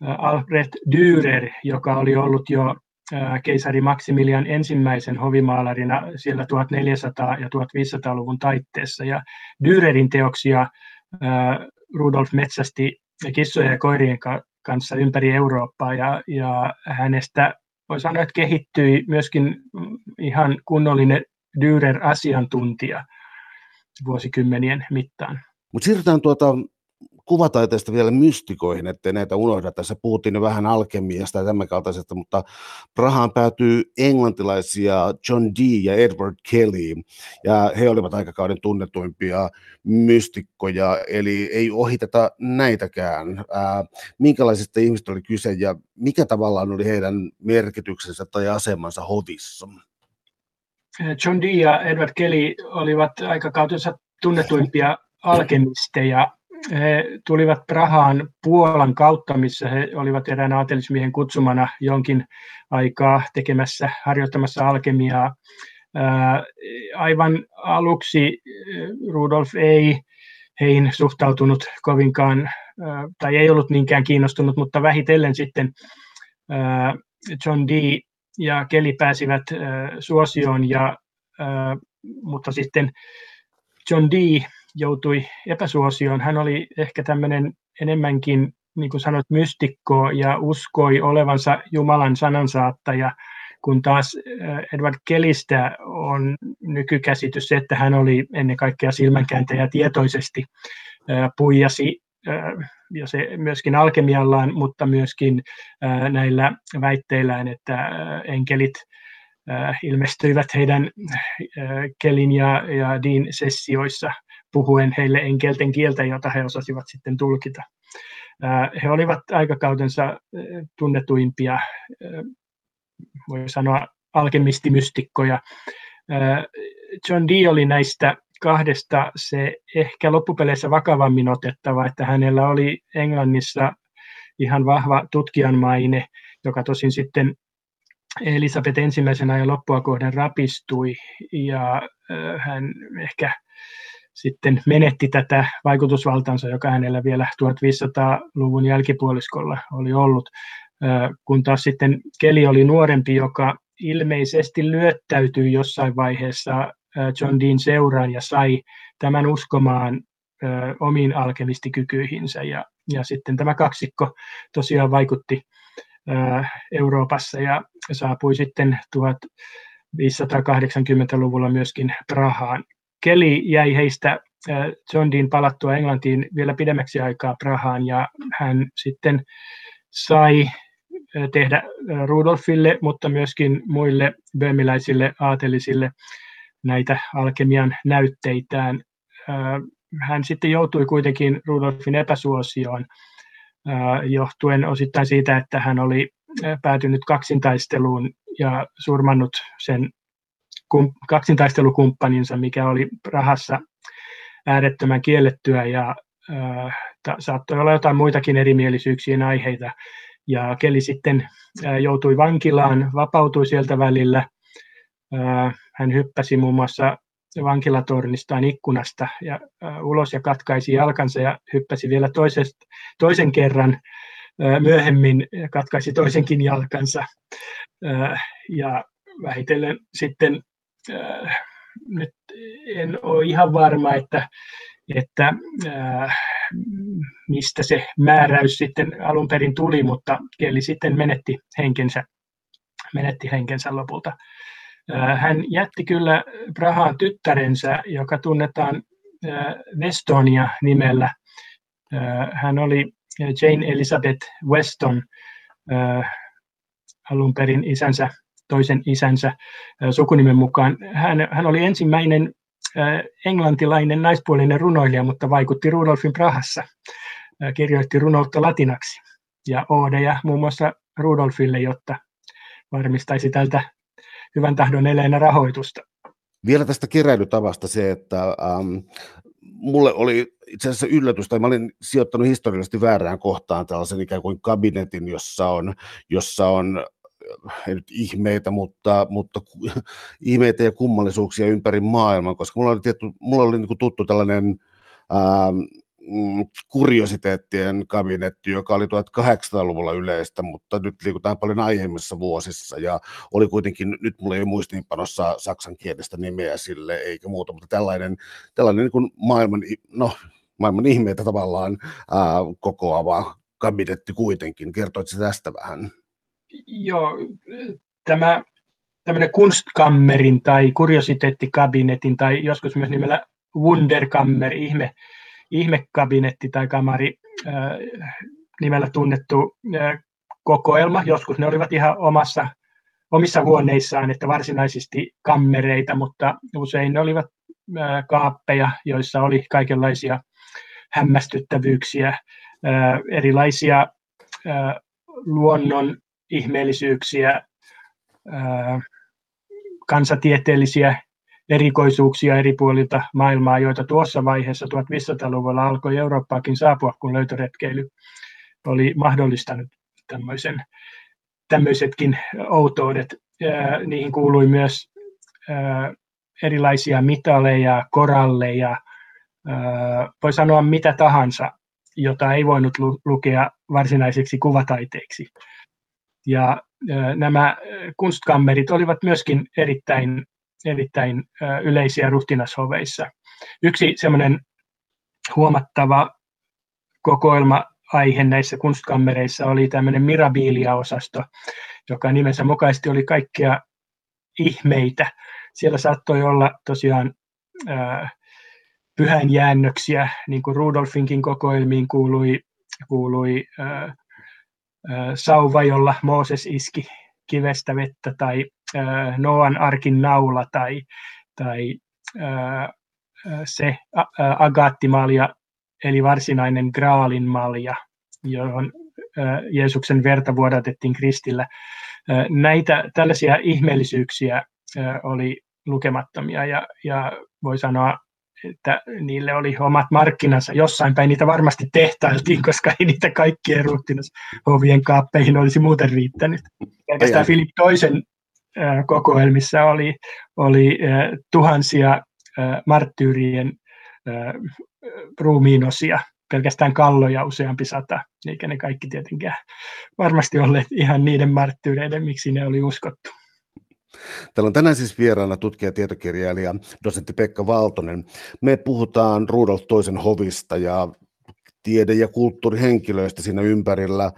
Alfred Dürer, joka oli ollut jo keisari Maximilian ensimmäisen hovimaalarina siellä 1400- ja 1500-luvun taitteessa. Ja Dürerin teoksia Rudolf metsästi kissojen ja koirien kanssa ympäri Eurooppaa ja, ja hänestä voi sanoa, että kehittyi myöskin ihan kunnollinen Dürer-asiantuntija vuosikymmenien mittaan. Mutta siirrytään tuota kuvataiteesta vielä mystikoihin, ettei näitä unohda. Tässä puhuttiin jo vähän alkemiasta ja tämän kaltaisesta, mutta Prahaan päätyy englantilaisia John Dee ja Edward Kelly, ja he olivat aikakauden tunnetuimpia mystikkoja, eli ei ohiteta näitäkään. Ää, minkälaisista ihmistä oli kyse ja mikä tavallaan oli heidän merkityksensä tai asemansa hovissa? John Dee ja Edward Kelly olivat aikakautensa tunnetuimpia *laughs* alkemisteja. He tulivat Prahaan Puolan kautta, missä he olivat erään aatelismiehen kutsumana jonkin aikaa tekemässä, harjoittamassa alkemiaa. Aivan aluksi Rudolf ei heihin suhtautunut kovinkaan, tai ei ollut niinkään kiinnostunut, mutta vähitellen sitten John Dee ja Kelly pääsivät suosioon, ja, mutta sitten John Dee joutui epäsuosioon. Hän oli ehkä tämmöinen enemmänkin, niin kuin sanoit, mystikko ja uskoi olevansa Jumalan sanansaattaja, kun taas Edward Kelistä on nykykäsitys se, että hän oli ennen kaikkea silmänkääntäjä tietoisesti puijasi ja se myöskin alkemiallaan, mutta myöskin näillä väitteillään, että enkelit ilmestyivät heidän Kelin ja, ja Dean sessioissa puhuen heille enkelten kieltä, jota he osasivat sitten tulkita. He olivat aikakautensa tunnetuimpia, voi sanoa alkemistimystikkoja. John Dee oli näistä kahdesta se ehkä loppupeleissä vakavammin otettava, että hänellä oli Englannissa ihan vahva tutkijan maine, joka tosin sitten Elisabeth ensimmäisen ajan loppua kohden rapistui ja hän ehkä sitten menetti tätä vaikutusvaltaansa, joka hänellä vielä 1500-luvun jälkipuoliskolla oli ollut, kun taas sitten Keli oli nuorempi, joka ilmeisesti lyöttäytyi jossain vaiheessa John Dean seuraan ja sai tämän uskomaan omiin alkemistikykyihinsä. Ja, ja sitten tämä kaksikko tosiaan vaikutti Euroopassa ja saapui sitten 1580-luvulla myöskin Prahaan. Keli jäi heistä John Dean palattua Englantiin vielä pidemmäksi aikaa Prahaan ja hän sitten sai tehdä Rudolfille, mutta myöskin muille böhmiläisille aatelisille näitä alkemian näytteitään. Hän sitten joutui kuitenkin Rudolfin epäsuosioon johtuen osittain siitä, että hän oli päätynyt kaksintaisteluun ja surmannut sen kaksintaistelukumppaninsa, mikä oli rahassa äärettömän kiellettyä ja saattoi olla jotain muitakin erimielisyyksien aiheita. Ja Keli sitten joutui vankilaan, vapautui sieltä välillä. Hän hyppäsi muun muassa vankilatornistaan ikkunasta ja ulos ja katkaisi jalkansa ja hyppäsi vielä toisest, toisen kerran myöhemmin katkaisi toisenkin jalkansa. Ja vähitellen sitten nyt en ole ihan varma, että, että mistä se määräys sitten alun perin tuli, mutta Kelly sitten menetti henkensä, menetti henkensä lopulta. Hän jätti kyllä Prahaan tyttärensä, joka tunnetaan Westonia nimellä. Hän oli Jane Elizabeth Weston, alun perin isänsä, toisen isänsä sukunimen mukaan. Hän, hän oli ensimmäinen englantilainen naispuolinen runoilija, mutta vaikutti Rudolfin Prahassa. Kirjoitti runoutta latinaksi ja oodeja muun muassa Rudolfille, jotta varmistaisi tältä hyvän tahdon eleenä rahoitusta. Vielä tästä keräilytavasta se, että ähm, mulle oli itse asiassa yllätys, tai mä olin sijoittanut historiallisesti väärään kohtaan tällaisen ikään kuin kabinetin, jossa on, jossa on ei nyt ihmeitä, mutta, mutta *laughs* ihmeitä ja kummallisuuksia ympäri maailman, koska mulla oli, tietty, mulla oli niin tuttu tällainen ähm, Mm, kuriositeettien kabinetti, joka oli 1800-luvulla yleistä, mutta nyt liikutaan paljon aiemmissa vuosissa ja oli kuitenkin, nyt mulla ei muistiinpanossa saksankielistä nimeä sille eikä muuta, mutta tällainen, tällainen niin kuin maailman, no, maailman ihmeitä tavallaan ää, kokoava kabinetti kuitenkin. Kertoitko tästä vähän? Joo, tämä tämmöinen kunstkammerin tai kuriositeettikabinetin tai joskus myös nimellä Wunderkammer, ihme, ihmekabinetti tai kamari nimellä tunnettu kokoelma. Joskus ne olivat ihan omassa, omissa huoneissaan, että varsinaisesti kammereita, mutta usein ne olivat kaappeja, joissa oli kaikenlaisia hämmästyttävyyksiä, erilaisia luonnon ihmeellisyyksiä, kansatieteellisiä erikoisuuksia eri puolilta maailmaa, joita tuossa vaiheessa 1500-luvulla alkoi Eurooppaakin saapua, kun löytöretkeily oli mahdollistanut tämmöisen, tämmöisetkin outoudet. Niihin kuului myös erilaisia mitaleja, koralleja, voi sanoa mitä tahansa, jota ei voinut lukea varsinaisiksi kuvataiteiksi. Ja nämä kunstkammerit olivat myöskin erittäin, erittäin yleisiä ruhtinashoveissa. Yksi semmoinen huomattava kokoelma aihe näissä kunstkammereissa oli tämmöinen Mirabilia-osasto, joka nimensä mukaisesti oli kaikkea ihmeitä. Siellä saattoi olla tosiaan äh, pyhänjäännöksiä, niin kuin Rudolfinkin kokoelmiin kuului, kuului äh, sauva, jolla Mooses iski kivestä vettä, tai Noan arkin naula, tai, tai se agaattimalja, eli varsinainen graalin malja, johon Jeesuksen verta vuodatettiin kristillä. Näitä tällaisia ihmeellisyyksiä oli lukemattomia, ja, ja voi sanoa, että niille oli omat markkinansa. Jossain päin niitä varmasti tehtailtiin, koska ei niitä kaikkien ruhtinashovien kaappeihin olisi muuten riittänyt. Pelkästään Filip toisen kokoelmissa oli, oli tuhansia marttyyrien ruumiinosia, pelkästään kalloja useampi sata, eikä ne kaikki tietenkään varmasti olleet ihan niiden marttyyreiden, miksi ne oli uskottu. Täällä on tänään siis vieraana tutkija, tietokirjailija, dosentti Pekka Valtonen. Me puhutaan Rudolf toisen hovista ja tiede- ja kulttuurihenkilöistä siinä ympärillä.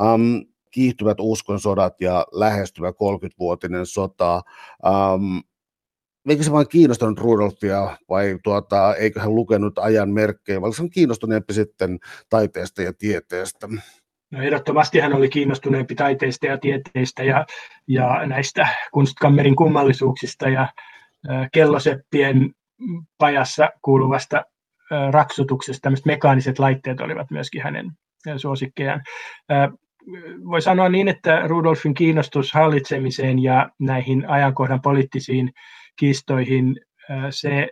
Um, kiihtyvät uskonsodat ja lähestyvä 30-vuotinen sota. Um, eikö se vain kiinnostanut Rudolfia vai tuota, eikö hän lukenut ajan merkkejä, vai se on kiinnostuneempi sitten taiteesta ja tieteestä? No ehdottomasti hän oli kiinnostuneempi taiteista ja tieteistä ja, ja näistä kunstkammerin kummallisuuksista ja kelloseppien pajassa kuuluvasta raksutuksesta. Tämmöiset mekaaniset laitteet olivat myöskin hänen suosikkejaan. Voi sanoa niin, että Rudolfin kiinnostus hallitsemiseen ja näihin ajankohdan poliittisiin kiistoihin, se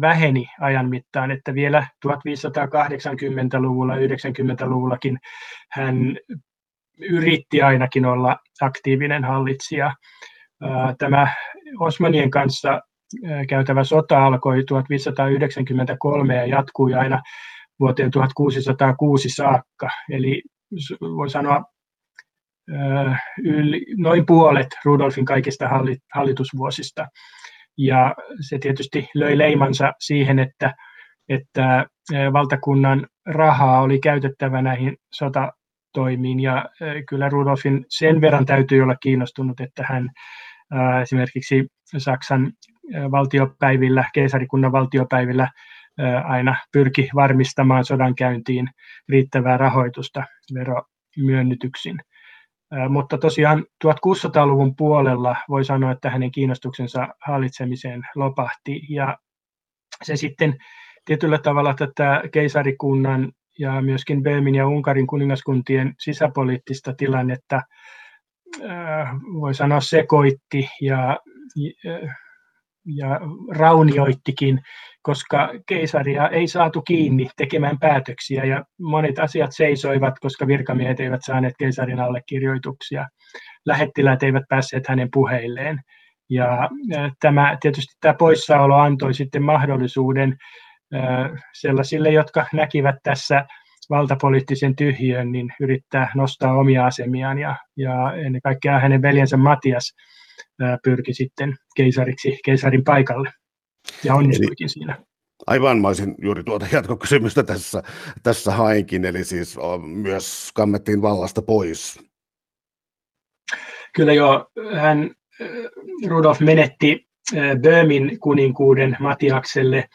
väheni ajan mittaan, että vielä 1580-luvulla, 90-luvullakin hän yritti ainakin olla aktiivinen hallitsija. Tämä Osmanien kanssa käytävä sota alkoi 1593 ja jatkui aina vuoteen 1606 saakka. Eli voi sanoa yli, noin puolet Rudolfin kaikista hallitusvuosista. Ja se tietysti löi leimansa siihen, että, että valtakunnan rahaa oli käytettävä näihin sotatoimiin. Ja kyllä Rudolfin sen verran täytyy olla kiinnostunut, että hän esimerkiksi Saksan valtiopäivillä, keisarikunnan valtiopäivillä aina pyrki varmistamaan sodankäyntiin riittävää rahoitusta veromyönnytyksin. Mutta tosiaan 1600-luvun puolella voi sanoa, että hänen kiinnostuksensa hallitsemiseen lopahti. Ja se sitten tietyllä tavalla tätä keisarikunnan ja myöskin Böömin ja Unkarin kuningaskuntien sisäpoliittista tilannetta voi sanoa sekoitti ja, ja raunioittikin, koska keisaria ei saatu kiinni tekemään päätöksiä ja monet asiat seisoivat, koska virkamiehet eivät saaneet keisarin allekirjoituksia. Lähettiläät eivät päässeet hänen puheilleen. Ja tämä, tietysti tämä poissaolo antoi sitten mahdollisuuden sellaisille, jotka näkivät tässä valtapoliittisen tyhjön, niin yrittää nostaa omia asemiaan ja, ja ennen kaikkea hänen veljensä Matias pyrki sitten keisariksi, keisarin paikalle ja onnistuikin eli, siinä. Aivan, mä olisin juuri tuota *laughs* jatkokysymystä tässä, tässä hainkin, eli siis myös kammettiin vallasta pois. Kyllä joo, hän, Rudolf menetti Böömin kuninkuuden Matiakselle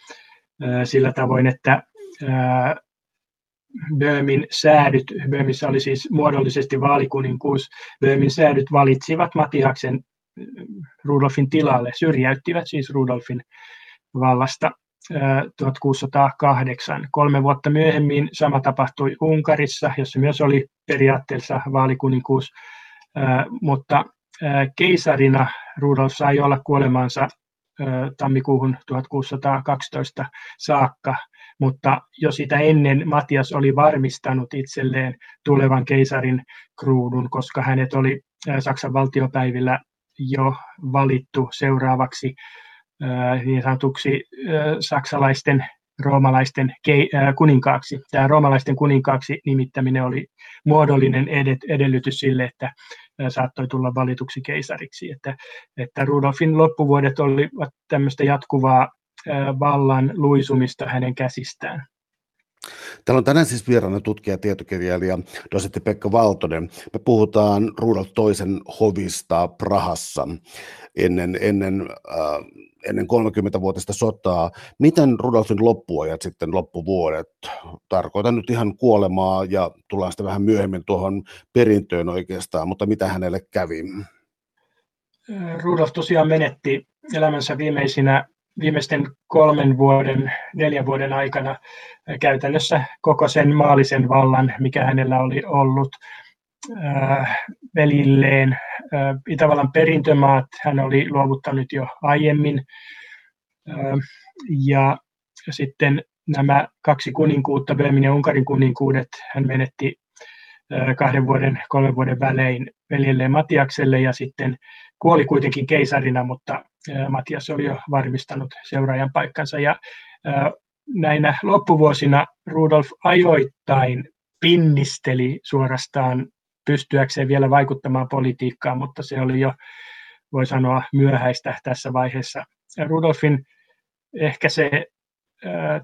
sillä tavoin, että Böömin säädyt, Böömissä oli siis muodollisesti vaalikuninkuus, Böömin säädyt valitsivat Matiaksen Rudolfin tilalle, syrjäyttivät siis Rudolfin vallasta 1608. Kolme vuotta myöhemmin sama tapahtui Unkarissa, jossa myös oli periaatteessa vaalikuninkuus, mutta keisarina Rudolf sai olla kuolemansa tammikuuhun 1612 saakka, mutta jo sitä ennen Matias oli varmistanut itselleen tulevan keisarin kruunun, koska hänet oli Saksan valtiopäivillä jo valittu seuraavaksi niin sanotuksi saksalaisten roomalaisten kuninkaaksi. Tämä roomalaisten kuninkaaksi nimittäminen oli muodollinen edellytys sille, että saattoi tulla valituksi keisariksi. Että, että Rudolfin loppuvuodet olivat tämmöistä jatkuvaa vallan luisumista hänen käsistään. Täällä on tänään siis vieraana tutkija, tietokirjailija, dosentti Pekka Valtonen. Me puhutaan Rudolf toisen hovista Prahassa ennen, ennen, äh, ennen 30-vuotista sotaa. Miten Rudolfin loppuajat sitten loppuvuodet? Tarkoitan nyt ihan kuolemaa ja tullaan sitten vähän myöhemmin tuohon perintöön oikeastaan, mutta mitä hänelle kävi? Rudolf tosiaan menetti elämänsä viimeisinä viimeisten kolmen vuoden, neljän vuoden aikana käytännössä koko sen maallisen vallan, mikä hänellä oli ollut velilleen. Itävallan perintömaat hän oli luovuttanut jo aiemmin. Ja sitten nämä kaksi kuninkuutta, Böömin ja Unkarin kuninkuudet, hän menetti kahden vuoden, kolmen vuoden välein veljelleen Matiakselle ja sitten kuoli kuitenkin keisarina, mutta Matias oli jo varmistanut seuraajan paikkansa. Ja näinä loppuvuosina Rudolf ajoittain pinnisteli suorastaan pystyäkseen vielä vaikuttamaan politiikkaan, mutta se oli jo, voi sanoa, myöhäistä tässä vaiheessa. Rudolfin ehkä se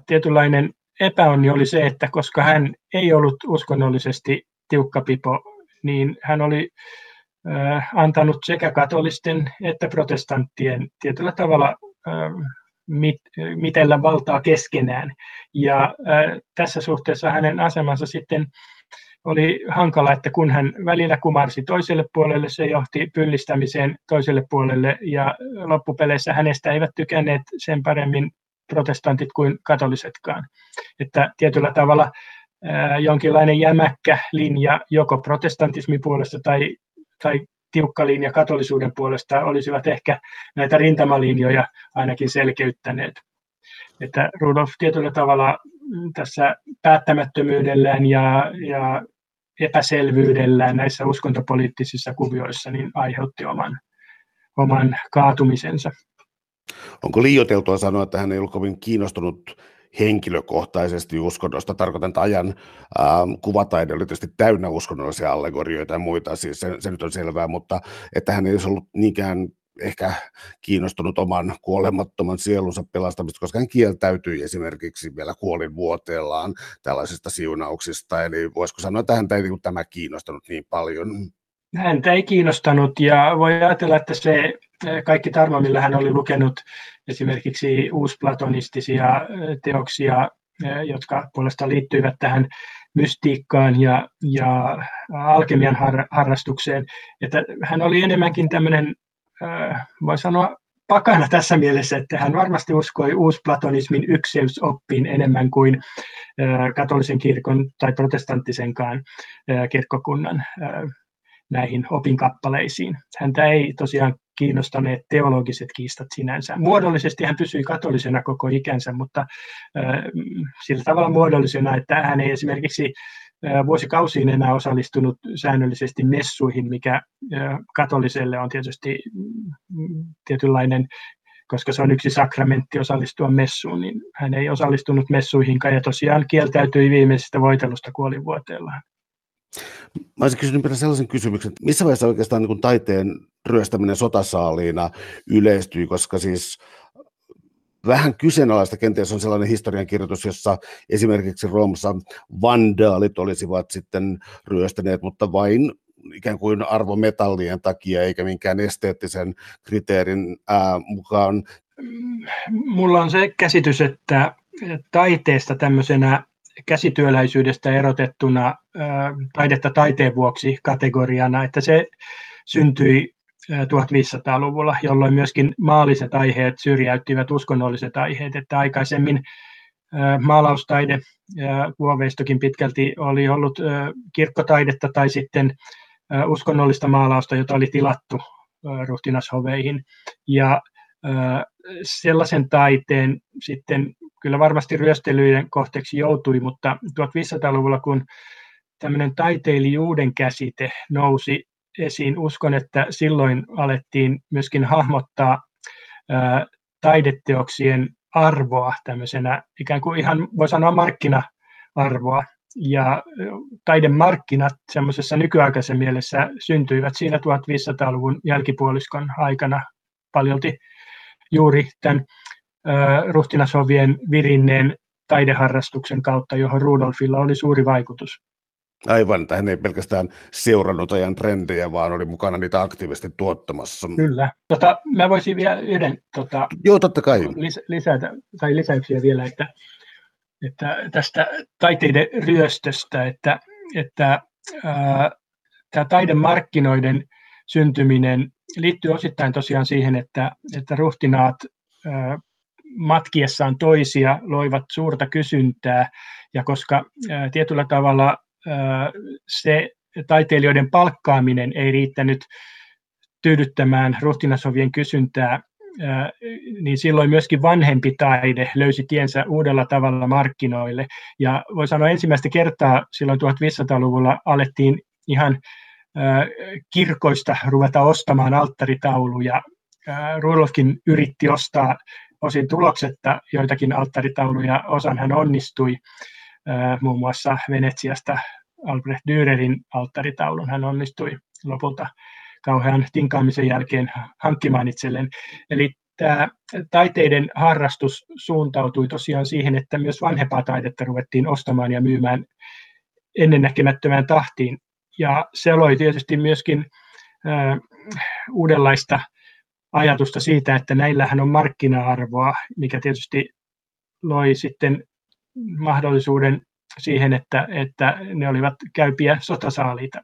tietynlainen epäonni oli se, että koska hän ei ollut uskonnollisesti tiukkapipo, niin hän oli antanut sekä katolisten että protestanttien tietyllä tavalla mit, mitellä valtaa keskenään. Ja tässä suhteessa hänen asemansa sitten oli hankala, että kun hän välillä kumarsi toiselle puolelle, se johti pyllistämiseen toiselle puolelle ja loppupeleissä hänestä eivät tykänneet sen paremmin protestantit kuin katolisetkaan. Että tietyllä tavalla jonkinlainen jämäkkä linja joko protestantismin puolesta tai tai tiukka linja katolisuuden puolesta olisivat ehkä näitä rintamalinjoja ainakin selkeyttäneet. Että Rudolf tietyllä tavalla tässä päättämättömyydellään ja, ja epäselvyydellään näissä uskontopoliittisissa kuvioissa niin aiheutti oman, oman kaatumisensa. Onko liioteltua sanoa, että hän ei ollut kovin kiinnostunut henkilökohtaisesti uskonnosta. Tarkoitan, että ajan äh, kuvataide oli tietysti täynnä uskonnollisia allegorioita ja muita, siis se, se nyt on selvää, mutta että hän ei olisi ollut niinkään ehkä kiinnostunut oman kuolemattoman sielunsa pelastamista, koska hän kieltäytyi esimerkiksi vielä kuolinvuoteellaan tällaisista siunauksista. Eli voisiko sanoa, että häntä ei niin tämä kiinnostanut niin paljon? Häntä ei kiinnostanut ja voi ajatella, että se kaikki tarmo, millä hän oli lukenut esimerkiksi uusplatonistisia teoksia, jotka puolestaan liittyivät tähän mystiikkaan ja, ja alkemian har, harrastukseen. Että hän oli enemmänkin tämmöinen, voi sanoa, pakana tässä mielessä, että hän varmasti uskoi uusplatonismin ykseysoppiin enemmän kuin katolisen kirkon tai protestanttisenkaan kirkkokunnan näihin opinkappaleisiin. Häntä ei tosiaan kiinnostaneet teologiset kiistat sinänsä. Muodollisesti hän pysyi katolisena koko ikänsä, mutta sillä tavalla muodollisena, että hän ei esimerkiksi vuosikausiin enää osallistunut säännöllisesti messuihin, mikä katoliselle on tietysti mm, tietynlainen koska se on yksi sakramentti osallistua messuun, niin hän ei osallistunut messuihinkaan ja tosiaan kieltäytyi viimeisestä voitelusta kuolivuoteellaan. Mä olisin kysynyt vielä sellaisen kysymyksen, että missä vaiheessa oikeastaan niin taiteen ryöstäminen sotasaaliina yleistyi, koska siis vähän kyseenalaista kenties on sellainen historiankirjoitus, jossa esimerkiksi Roomassa vandaalit olisivat sitten ryöstäneet, mutta vain ikään kuin arvometallien takia eikä minkään esteettisen kriteerin ää, mukaan. Mulla on se käsitys, että taiteesta tämmöisenä käsityöläisyydestä erotettuna taidetta taiteen vuoksi kategoriana, että se syntyi 1500-luvulla, jolloin myöskin maalliset aiheet syrjäyttivät uskonnolliset aiheet, että aikaisemmin maalaustaide kuoveistokin pitkälti oli ollut kirkkotaidetta tai sitten uskonnollista maalausta, jota oli tilattu ruhtinashoveihin. Ja sellaisen taiteen sitten kyllä varmasti ryöstelyiden kohteeksi joutui, mutta 1500-luvulla, kun tämmöinen taiteilijuuden käsite nousi esiin, uskon, että silloin alettiin myöskin hahmottaa taideteoksien arvoa tämmöisenä ikään kuin ihan voi sanoa markkina-arvoa. Ja taidemarkkinat semmoisessa nykyaikaisen mielessä syntyivät siinä 1500-luvun jälkipuoliskon aikana paljolti juuri tämän ruhtinasovien virinneen taideharrastuksen kautta, johon Rudolfilla oli suuri vaikutus. Aivan, että hän ei pelkästään seurannut ajan trendejä, vaan oli mukana niitä aktiivisesti tuottamassa. Kyllä. Tota, mä voisin vielä yhden tota, Joo, totta kai. Lis- lisätä, tai lisäyksiä vielä, että, että tästä taiteiden ryöstöstä, että, että ää, tämä taidemarkkinoiden syntyminen liittyy osittain tosiaan siihen, että, että ruhtinaat matkiessaan toisia loivat suurta kysyntää, ja koska tietyllä tavalla se taiteilijoiden palkkaaminen ei riittänyt tyydyttämään ruhtinasovien kysyntää, niin silloin myöskin vanhempi taide löysi tiensä uudella tavalla markkinoille. Ja voi sanoa ensimmäistä kertaa silloin 1500-luvulla alettiin ihan kirkoista ruveta ostamaan alttaritauluja. Rudolfkin yritti ostaa osin tuloksetta joitakin alttaritauluja, osan hän onnistui muun muassa Venetsiasta Albrecht Dürerin alttaritaulun hän onnistui lopulta kauhean tinkaamisen jälkeen hankkimaan itselleen. Eli tämä taiteiden harrastus suuntautui tosiaan siihen, että myös vanhempaa taidetta ruvettiin ostamaan ja myymään ennennäkemättömään tahtiin. Ja se loi tietysti myöskin äh, uudenlaista ajatusta siitä, että näillähän on markkina-arvoa, mikä tietysti loi sitten mahdollisuuden siihen, että, että ne olivat käypiä sotasaaliita.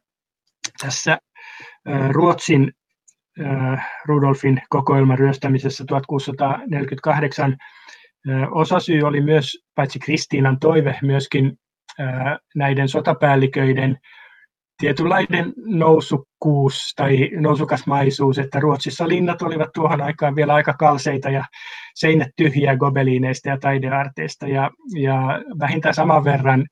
Tässä Ruotsin Rudolfin kokoelman ryöstämisessä 1648 osasyy oli myös paitsi Kristiinan toive, myöskin näiden sotapäälliköiden tietynlainen nousukuus tai nousukasmaisuus, että Ruotsissa linnat olivat tuohon aikaan vielä aika kalseita ja seinät tyhjiä gobeliineista ja taidearteista ja, ja vähintään saman verran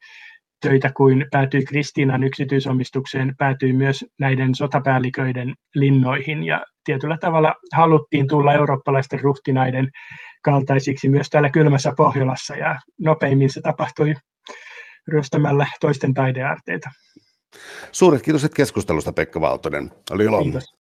töitä kuin päätyi Kristiinan yksityisomistukseen, päätyi myös näiden sotapäälliköiden linnoihin ja tietyllä tavalla haluttiin tulla eurooppalaisten ruhtinaiden kaltaisiksi myös täällä kylmässä Pohjolassa ja nopeimmin se tapahtui ryöstämällä toisten taidearteita. Suuret kiitos keskustelusta Pekka Valtonen. Oli ilo. Kiitos.